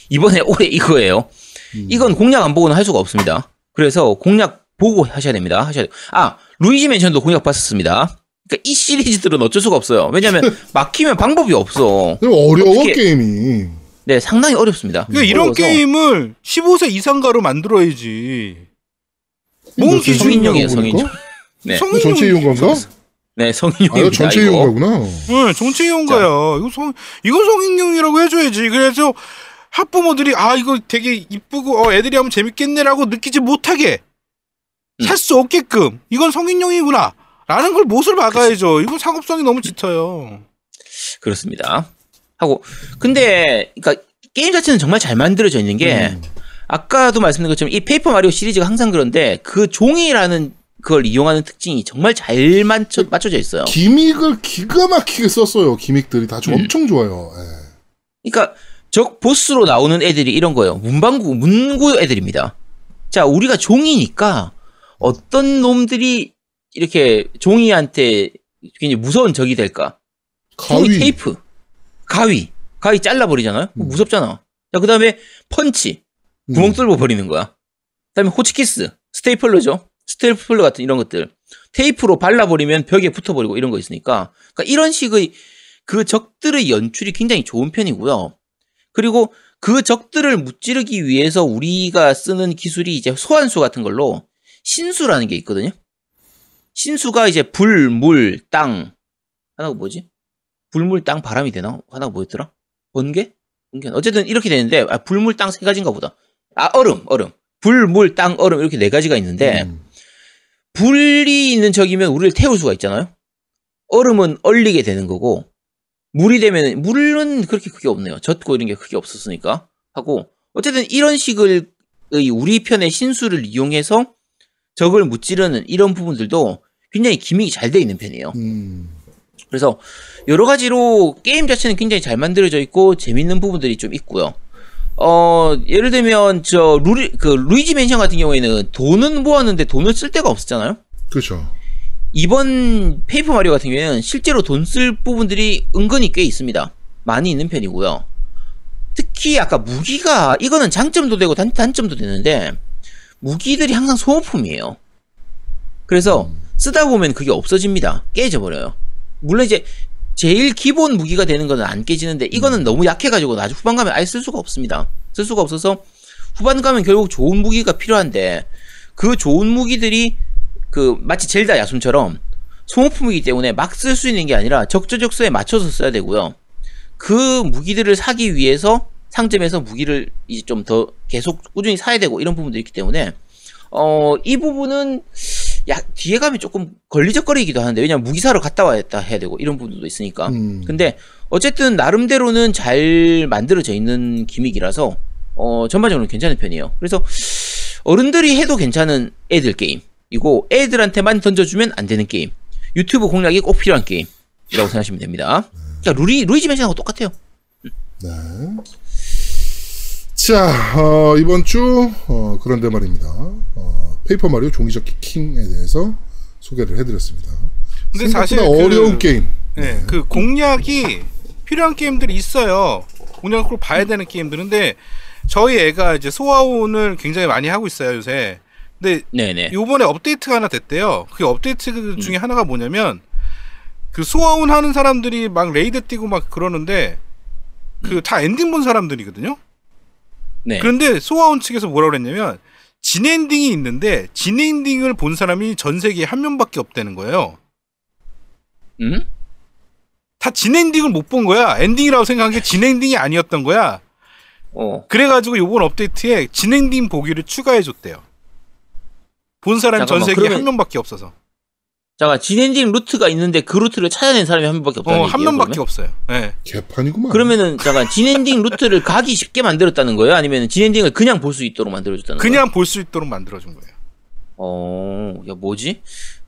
Speaker 3: 이번에 (laughs) 올해 이거예요.
Speaker 2: 음.
Speaker 3: 이건 공략 안 보고는 할 수가 없습니다. 그래서 공략 보고 하셔야 됩니다. 하셔야 돼요. 아, 루이지 맨션도 공략 봤었습니다. 그러니까 이 시리즈들은 어쩔 수가 없어요. 왜냐면 (laughs) 막히면 방법이 없어.
Speaker 2: 어려워
Speaker 3: 어떻게-
Speaker 2: 게임이.
Speaker 3: 네, 상당히 어렵습니다.
Speaker 4: 그러니까 이런 게임을 15세 이상가로 만들어야지. 뭔
Speaker 3: 성인용이에요,
Speaker 2: 보니까?
Speaker 3: 성인용. (laughs) 네.
Speaker 2: 이거 전체 이용가인가?
Speaker 3: 네,
Speaker 2: 아,
Speaker 3: 성인용입니다.
Speaker 2: 이거 전체
Speaker 3: 이거.
Speaker 2: 이용가구나.
Speaker 4: 네, 정치 이용가야. 이거 성, 이건 성인용이라고 해줘야지. 그래서 학부모들이 아 이거 되게 이쁘고 어, 애들이 하면 재밌겠네라고 느끼지 못하게
Speaker 3: 음.
Speaker 4: 살수 없게끔 이건 성인용이구나. 라는 걸 못을 막아야죠. 이거 상업성이 너무 짙어요.
Speaker 3: 그렇습니다. 하고 근데 그러니까 게임 자체는 정말 잘 만들어져 있는 게
Speaker 2: 음.
Speaker 3: 아까도 말씀드린 것처럼 이 페이퍼 마리오 시리즈가 항상 그런데 그 종이라는 그걸 이용하는 특징이 정말 잘 맞춰, 맞춰져 있어요.
Speaker 2: gimmick을 기가 막히게 썼어요. gimmick들이 다 좀
Speaker 3: 음.
Speaker 2: 엄청 좋아요. 예.
Speaker 3: 그러니까 적 보스로 나오는 애들이 이런 거예요. 문방구 문구 애들입니다. 자, 우리가 종이니까 어떤 놈들이 이렇게 종이한테 굉장히 무서운 적이 될까? 종이
Speaker 2: 가위.
Speaker 3: 테이프, 가위, 가위 잘라버리잖아요.
Speaker 2: 음.
Speaker 3: 무섭잖아. 자, 그 다음에 펀치, 구멍
Speaker 2: 음.
Speaker 3: 뚫고 버리는 거야. 그 다음에 호치키스, 스테이플러죠. 스테이플러 같은 이런 것들. 테이프로 발라버리면 벽에 붙어버리고 이런 거 있으니까. 그러니까 이런 식의 그 적들의 연출이 굉장히 좋은 편이고요. 그리고 그 적들을 무찌르기 위해서 우리가 쓰는 기술이 이제 소환수 같은 걸로 신수라는 게 있거든요. 신수가 이제 불, 물, 땅. 하나가 뭐지? 불, 물, 땅, 바람이 되나? 하나가 뭐였더라? 번개? 번개. 어쨌든 이렇게 되는데, 아, 불, 물, 땅 세 가지인가 보다. 아, 얼음, 얼음. 불, 물, 땅, 얼음 이렇게 네 가지가 있는데,
Speaker 2: 음.
Speaker 3: 불이 있는 적이면 우리를 태울 수가 있잖아요. 얼음은 얼리게 되는 거고 물이 되면 물은 그렇게 크게 없네요. 젖고 이런 게 크게 없었으니까 하고 어쨌든 이런 식의 우리 편의 신수를 이용해서 적을 무찌르는 이런 부분들도 굉장히 gimmick이 잘 돼 있는 편이에요.
Speaker 2: 음.
Speaker 3: 그래서 여러 가지로 게임 자체는 굉장히 잘 만들어져 있고 재밌는 부분들이 좀 있고요. 어 예를 들면 저 루리 그 루이지 맨션 같은 경우에는 돈은 모았는데 돈을 쓸 데가 없었잖아요.
Speaker 2: 그렇죠.
Speaker 3: 이번 페이퍼 마리오 같은 경우에는 실제로 돈 쓸 부분들이 은근히 꽤 있습니다. 많이 있는 편이고요. 특히 아까 무기가 이거는 장점도 되고 단, 단점도 되는데 무기들이 항상 소모품이에요. 그래서 쓰다 보면 그게 없어집니다. 깨져버려요. 물론 이제 제일 기본 무기가 되는 거는 안 깨지는데 이거는 너무 약해가지고 나중 후반 가면 아예 쓸 수가 없습니다. 쓸 수가 없어서 후반 가면 결국 좋은 무기가 필요한데 그 좋은 무기들이 그 마치 젤다 야숨처럼 소모품이기 때문에 막 쓸 수 있는 게 아니라 적재적소에 맞춰서 써야 되고요. 그 무기들을 사기 위해서 상점에서 무기를 이제 좀 더 계속 꾸준히 사야 되고 이런 부분도 있기 때문에 어 이 부분은 야 뒤에 가면 조금 걸리적거리기도 하는데 왜냐면 무기 사러 갔다 와야겠다 해야 되고 이런 부분도 있으니까
Speaker 2: 음.
Speaker 3: 근데 어쨌든 나름대로는 잘 만들어져 있는 기믹이라서 어 전반적으로 괜찮은 편이에요. 그래서 어른들이 해도 괜찮은 애들 게임이고 애들한테만 던져주면 안 되는 게임. 유튜브 공략이 꼭 필요한 게임이라고 생각하시면 됩니다. 그러니까 루이 루이지 맨션하고 똑같아요.
Speaker 2: 네. 자, 어, 이번 주, 어, 그런데 말입니다. 어, 페이퍼 마리오 종이접기 킹에 대해서 소개를 해드렸습니다.
Speaker 4: 근데 사실 그-
Speaker 2: 어려운 게임.
Speaker 4: 네, 그 공략이 필요한 게임들이 있어요. 공략을 꼭 봐야 되는 게임들인데 저희 애가 이제 소아온을 굉장히 많이 하고 있어요 요새. 근데
Speaker 3: 네네.
Speaker 4: 요번에 업데이트가 하나 됐대요. 그 업데이트 중에 하나가 뭐냐면 그 소아온 하는 사람들이 막 raid 뛰고 막 그러는데 그 다 엔딩 본 사람들이거든요.
Speaker 3: 네.
Speaker 4: 그런데 소아온 측에서 뭐라 그랬냐면 진엔딩이 있는데 진엔딩을 본 사람이 전 세계에 한 명밖에 없다는 거예요.
Speaker 3: 음?
Speaker 4: 다 진엔딩을 못 본 거야. 엔딩이라고 생각한 게 진엔딩이 아니었던 거야.
Speaker 3: 어.
Speaker 4: 그래가지고 요번 업데이트에 진엔딩 보기를 추가해줬대요. 본 사람이 전 세계에 한 명밖에 없어서.
Speaker 3: 잠깐 진엔딩 루트가 있는데 그 루트를 찾아낸 사람이 한 명밖에 없다는
Speaker 4: 어,
Speaker 3: 얘기예요.
Speaker 4: 한 명밖에
Speaker 3: 그러면?
Speaker 4: 없어요. 예.
Speaker 2: 개판이구만.
Speaker 3: 그러면은 (laughs) 잠깐 진엔딩 루트를 가기 쉽게 만들었다는 거예요? 아니면 진엔딩을 그냥 볼 수 있도록 만들어줬다는 거예요?
Speaker 4: 그냥 볼 수 있도록 만들어준 거예요.
Speaker 3: 어, 야 뭐지?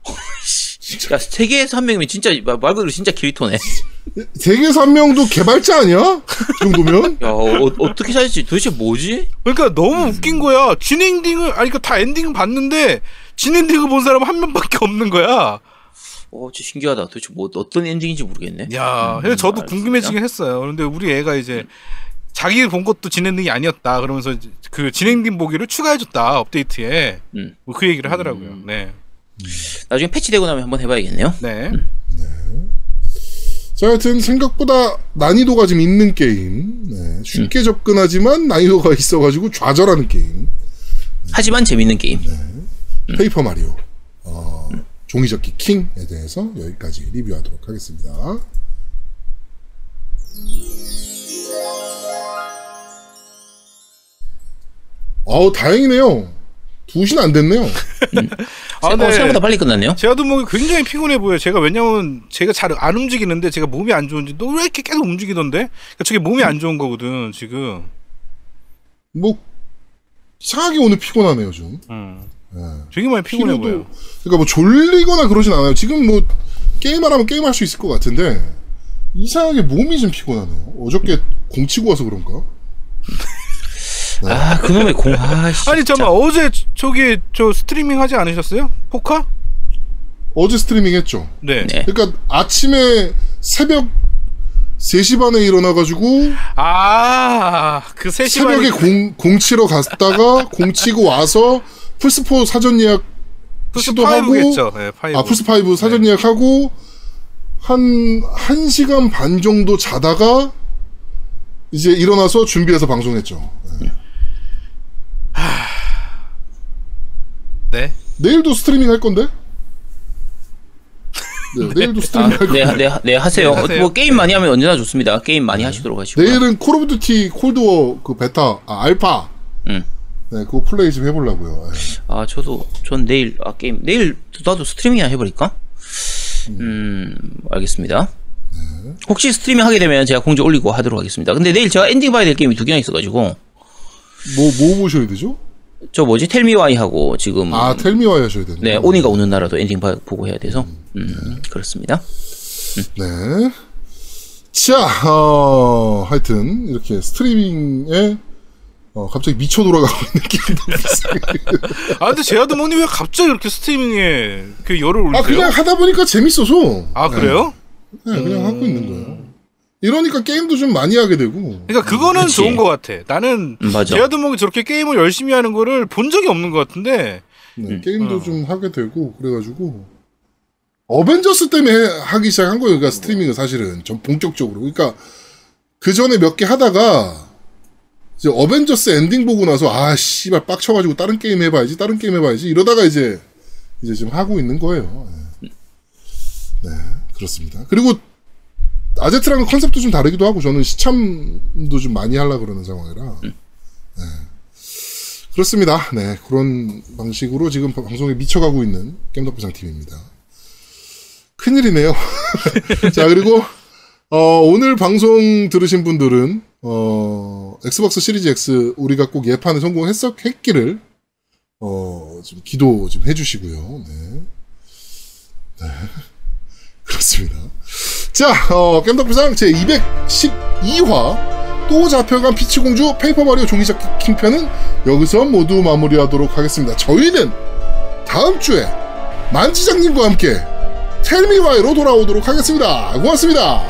Speaker 3: (laughs) 야 세계에서 한 명이면 진짜 말말 그대로 진짜 키리토네. (laughs)
Speaker 2: 세계에서 한 명도 개발자 아니야? 이 정도면?
Speaker 3: 야 어, 어떻게 살지? 도대체 뭐지?
Speaker 4: 그러니까
Speaker 3: 음.
Speaker 4: 너무 웃긴 거야. 진엔딩을, 아니, 그러니까 다 엔딩을 봤는데, 진엔딩을 본 사람은 한 명밖에 없는 거야.
Speaker 3: 어, 진짜 신기하다. 도대체 뭐 어떤 엔딩인지 모르겠네.
Speaker 4: 야, 그래서 저도
Speaker 3: 알겠습니다.
Speaker 4: 궁금해지긴 했어요. 그런데 우리 애가 이제 자기 본 것도 진행딩이 아니었다. 그러면서 그 진엔딩 보기를 추가해줬다 업데이트에
Speaker 3: 음.
Speaker 4: 뭐 그 얘기를 하더라고요. 네,
Speaker 3: 나중에 패치되고 나면 한번 해봐야겠네요.
Speaker 4: 네,
Speaker 2: 자, 하여튼 생각보다 난이도가 좀 있는 게임. 네, 쉽게 접근하지만 난이도가 있어가지고 좌절하는 게임.
Speaker 3: 하지만 재밌는 게임.
Speaker 2: 페이퍼 마리오. 어, 종이접기 킹에 대해서 여기까지 리뷰하도록 하겠습니다. 어우, 다행이네요. 2시는 안 됐네요.
Speaker 4: 아,
Speaker 3: 어,
Speaker 4: 네.
Speaker 3: 생각보다 빨리 끝났네요.
Speaker 4: 제가 몸이 굉장히 피곤해 보여요. 제가 왜냐면 제가 잘 안 움직이는데 제가 몸이 안 좋은지 너 왜 이렇게 계속 움직이던데? 그러니까 저게 몸이 안 좋은 거거든 지금.
Speaker 2: 뭐, 이상하게 오늘 피곤하네요, 좀.
Speaker 4: 음.
Speaker 2: 예.
Speaker 4: 되게 많이 피곤해
Speaker 2: 피로도-
Speaker 4: 보여.
Speaker 2: 그러니까 뭐 졸리거나 그러진 않아요. 지금 뭐 게임하라면 게임할 수 있을 것 같은데 이상하게 몸이 좀 피곤하네요. 어저께 공 치고 와서 그런가? (laughs)
Speaker 3: 아 그놈의 공. 아씨.
Speaker 4: 아니 잠깐 어제 저기 저 스트리밍 하지 않으셨어요? 포카?
Speaker 2: 어제 스트리밍 했죠.
Speaker 4: 네.
Speaker 3: 네.
Speaker 2: 그러니까 아침에 새벽 3시 반에 일어나가지고
Speaker 4: 아그 3시
Speaker 2: 새벽에 공, 공 치러 갔다가 (laughs) 공 치고 와서 플스4 사전 예약 시도하고
Speaker 4: 플스5겠죠. 네, 5.
Speaker 2: 아 플스5 사전 예약하고 한 1시간 반 정도 자다가 이제 일어나서 준비해서 방송했죠. 네.
Speaker 4: 네.
Speaker 2: 내일도 스트리밍 할 건데? 네, (laughs) 내일도 스트리밍
Speaker 3: 아,
Speaker 2: 할 건데.
Speaker 3: 네, 네, 네, 하세요.
Speaker 4: 네, 하세요.
Speaker 3: 뭐 게임 많이 하면 언제나 좋습니다. 게임 많이 하시도록 하시고.
Speaker 2: 내일은 콜 오브 듀티 콜드워 그 베타 아 알파
Speaker 3: 음.
Speaker 2: 네 그거 플레이 좀 해보려고요. 네.
Speaker 3: 아 저도 전 내일 아 게임 내일 나도 스트리밍이나 해버릴까? 음 알겠습니다. 혹시 스트리밍 하게 되면 제가 공지 올리고 하도록 하겠습니다. 근데 내일 제가 엔딩 봐야 될 게임이 두 개나 있어가지고
Speaker 2: 뭐, 뭐 보셔야 되죠?
Speaker 3: 저 뭐지 Tell Me Why 하고 지금
Speaker 2: 아, Tell Me Why 하셔야 되는
Speaker 3: 네 오니가 오는 나라도 엔딩 봐- 보고 해야 돼서 음 그렇습니다.
Speaker 2: 네. 자, 어, 하여튼, 이렇게 스트리밍에, 어, 갑자기 미쳐 돌아가고 있는 있어요.
Speaker 4: 아 근데 제아드모님 왜 갑자기 이렇게 스트리밍에 그 열을 올리세요?
Speaker 2: 아, 그냥 하다 보니까 재밌어서.
Speaker 4: 아, 그래요?
Speaker 2: 네, 그냥 하고 있는 거예요. 이러니까 게임도 좀 많이 하게 되고.
Speaker 4: 그러니까 그거는
Speaker 3: 그치.
Speaker 4: 좋은 것 같아. 나는
Speaker 3: 음.
Speaker 4: 제아드몽이 저렇게 게임을 열심히 하는 거를 본 적이 없는 것 같은데
Speaker 2: 네, 게임도 좀 하게 되고, 그래가지고. 어벤져스 때문에 해- 하기 시작한 거예요. 그러니까 스트리밍은 사실은. 좀 본격적으로. 그러니까, 그 전에 몇 개 하다가, 이제 어벤져스 엔딩 보고 나서 아 씨발 빡쳐가지고 다른 게임 해봐야지 다른 게임 해봐야지 이러다가 이제 이제 지금 하고 있는 거예요. 네, 네, 그렇습니다. 그리고 아제트랑은 컨셉도 좀 다르기도 하고 저는 시참도 좀 많이 하려고 그러는 상황이라 네. 그렇습니다. 네 그런 방식으로 지금 방송에 미쳐가고 있는 겜덕비상 팀입니다. 큰일이네요. (laughs) 자 그리고 어, 오늘 방송 들으신 분들은 어, 엑스박스 시리즈 X 우리가 꼭 예판에 성공했었 했기를 어, 좀 기도 좀 해주시고요. 네. 네. (laughs) 그렇습니다. 자, 어, 겜덕비상 제 212화 또 잡혀간 피치공주 페이퍼마리오 종이접기 킹편은 여기서 모두 마무리하도록 하겠습니다. 저희는 다음 주에 만지장님과 함께 텔미와이로 돌아오도록 하겠습니다. 고맙습니다.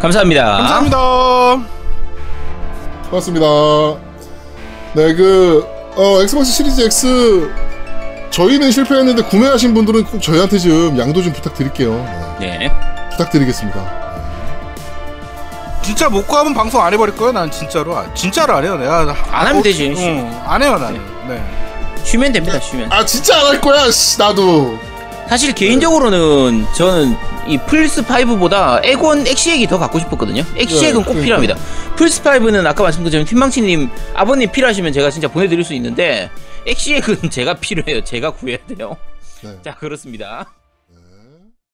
Speaker 3: 감사합니다.
Speaker 4: 감사합니다.
Speaker 2: 고맙습니다. 네, 그, 어, 엑스박스 시리즈 X, 저희는 실패했는데 구매하신 분들은 꼭 저희한테 좀 양도 좀 부탁드릴게요. 네,
Speaker 3: 네.
Speaker 2: 부탁드리겠습니다.
Speaker 4: 진짜 못 가면 방송 안 해버릴 거야. 난 진짜로 아, 진짜로 안 해요. 내가
Speaker 3: 안 하면 되지.
Speaker 4: 응, 안 해요 나는. 네.
Speaker 3: 쉬면 됩니다. 쉬면.
Speaker 2: 아, 진짜 안 할 거야, 씨, 나도.
Speaker 3: 사실 개인적으로는 저는 이 플스 5보다 에곤 엑시엑이 더 갖고 싶었거든요. 엑시엑은
Speaker 2: 네,
Speaker 3: 꼭
Speaker 2: 그러니까.
Speaker 3: 필요합니다. 플스 5는 아까 말씀드린 팀망치님 아버님 필요하시면 제가 진짜 보내드릴 수 있는데 엑시엑은 (laughs) 제가 필요해요. 제가 구해야 돼요.
Speaker 2: 네.
Speaker 3: 자 그렇습니다.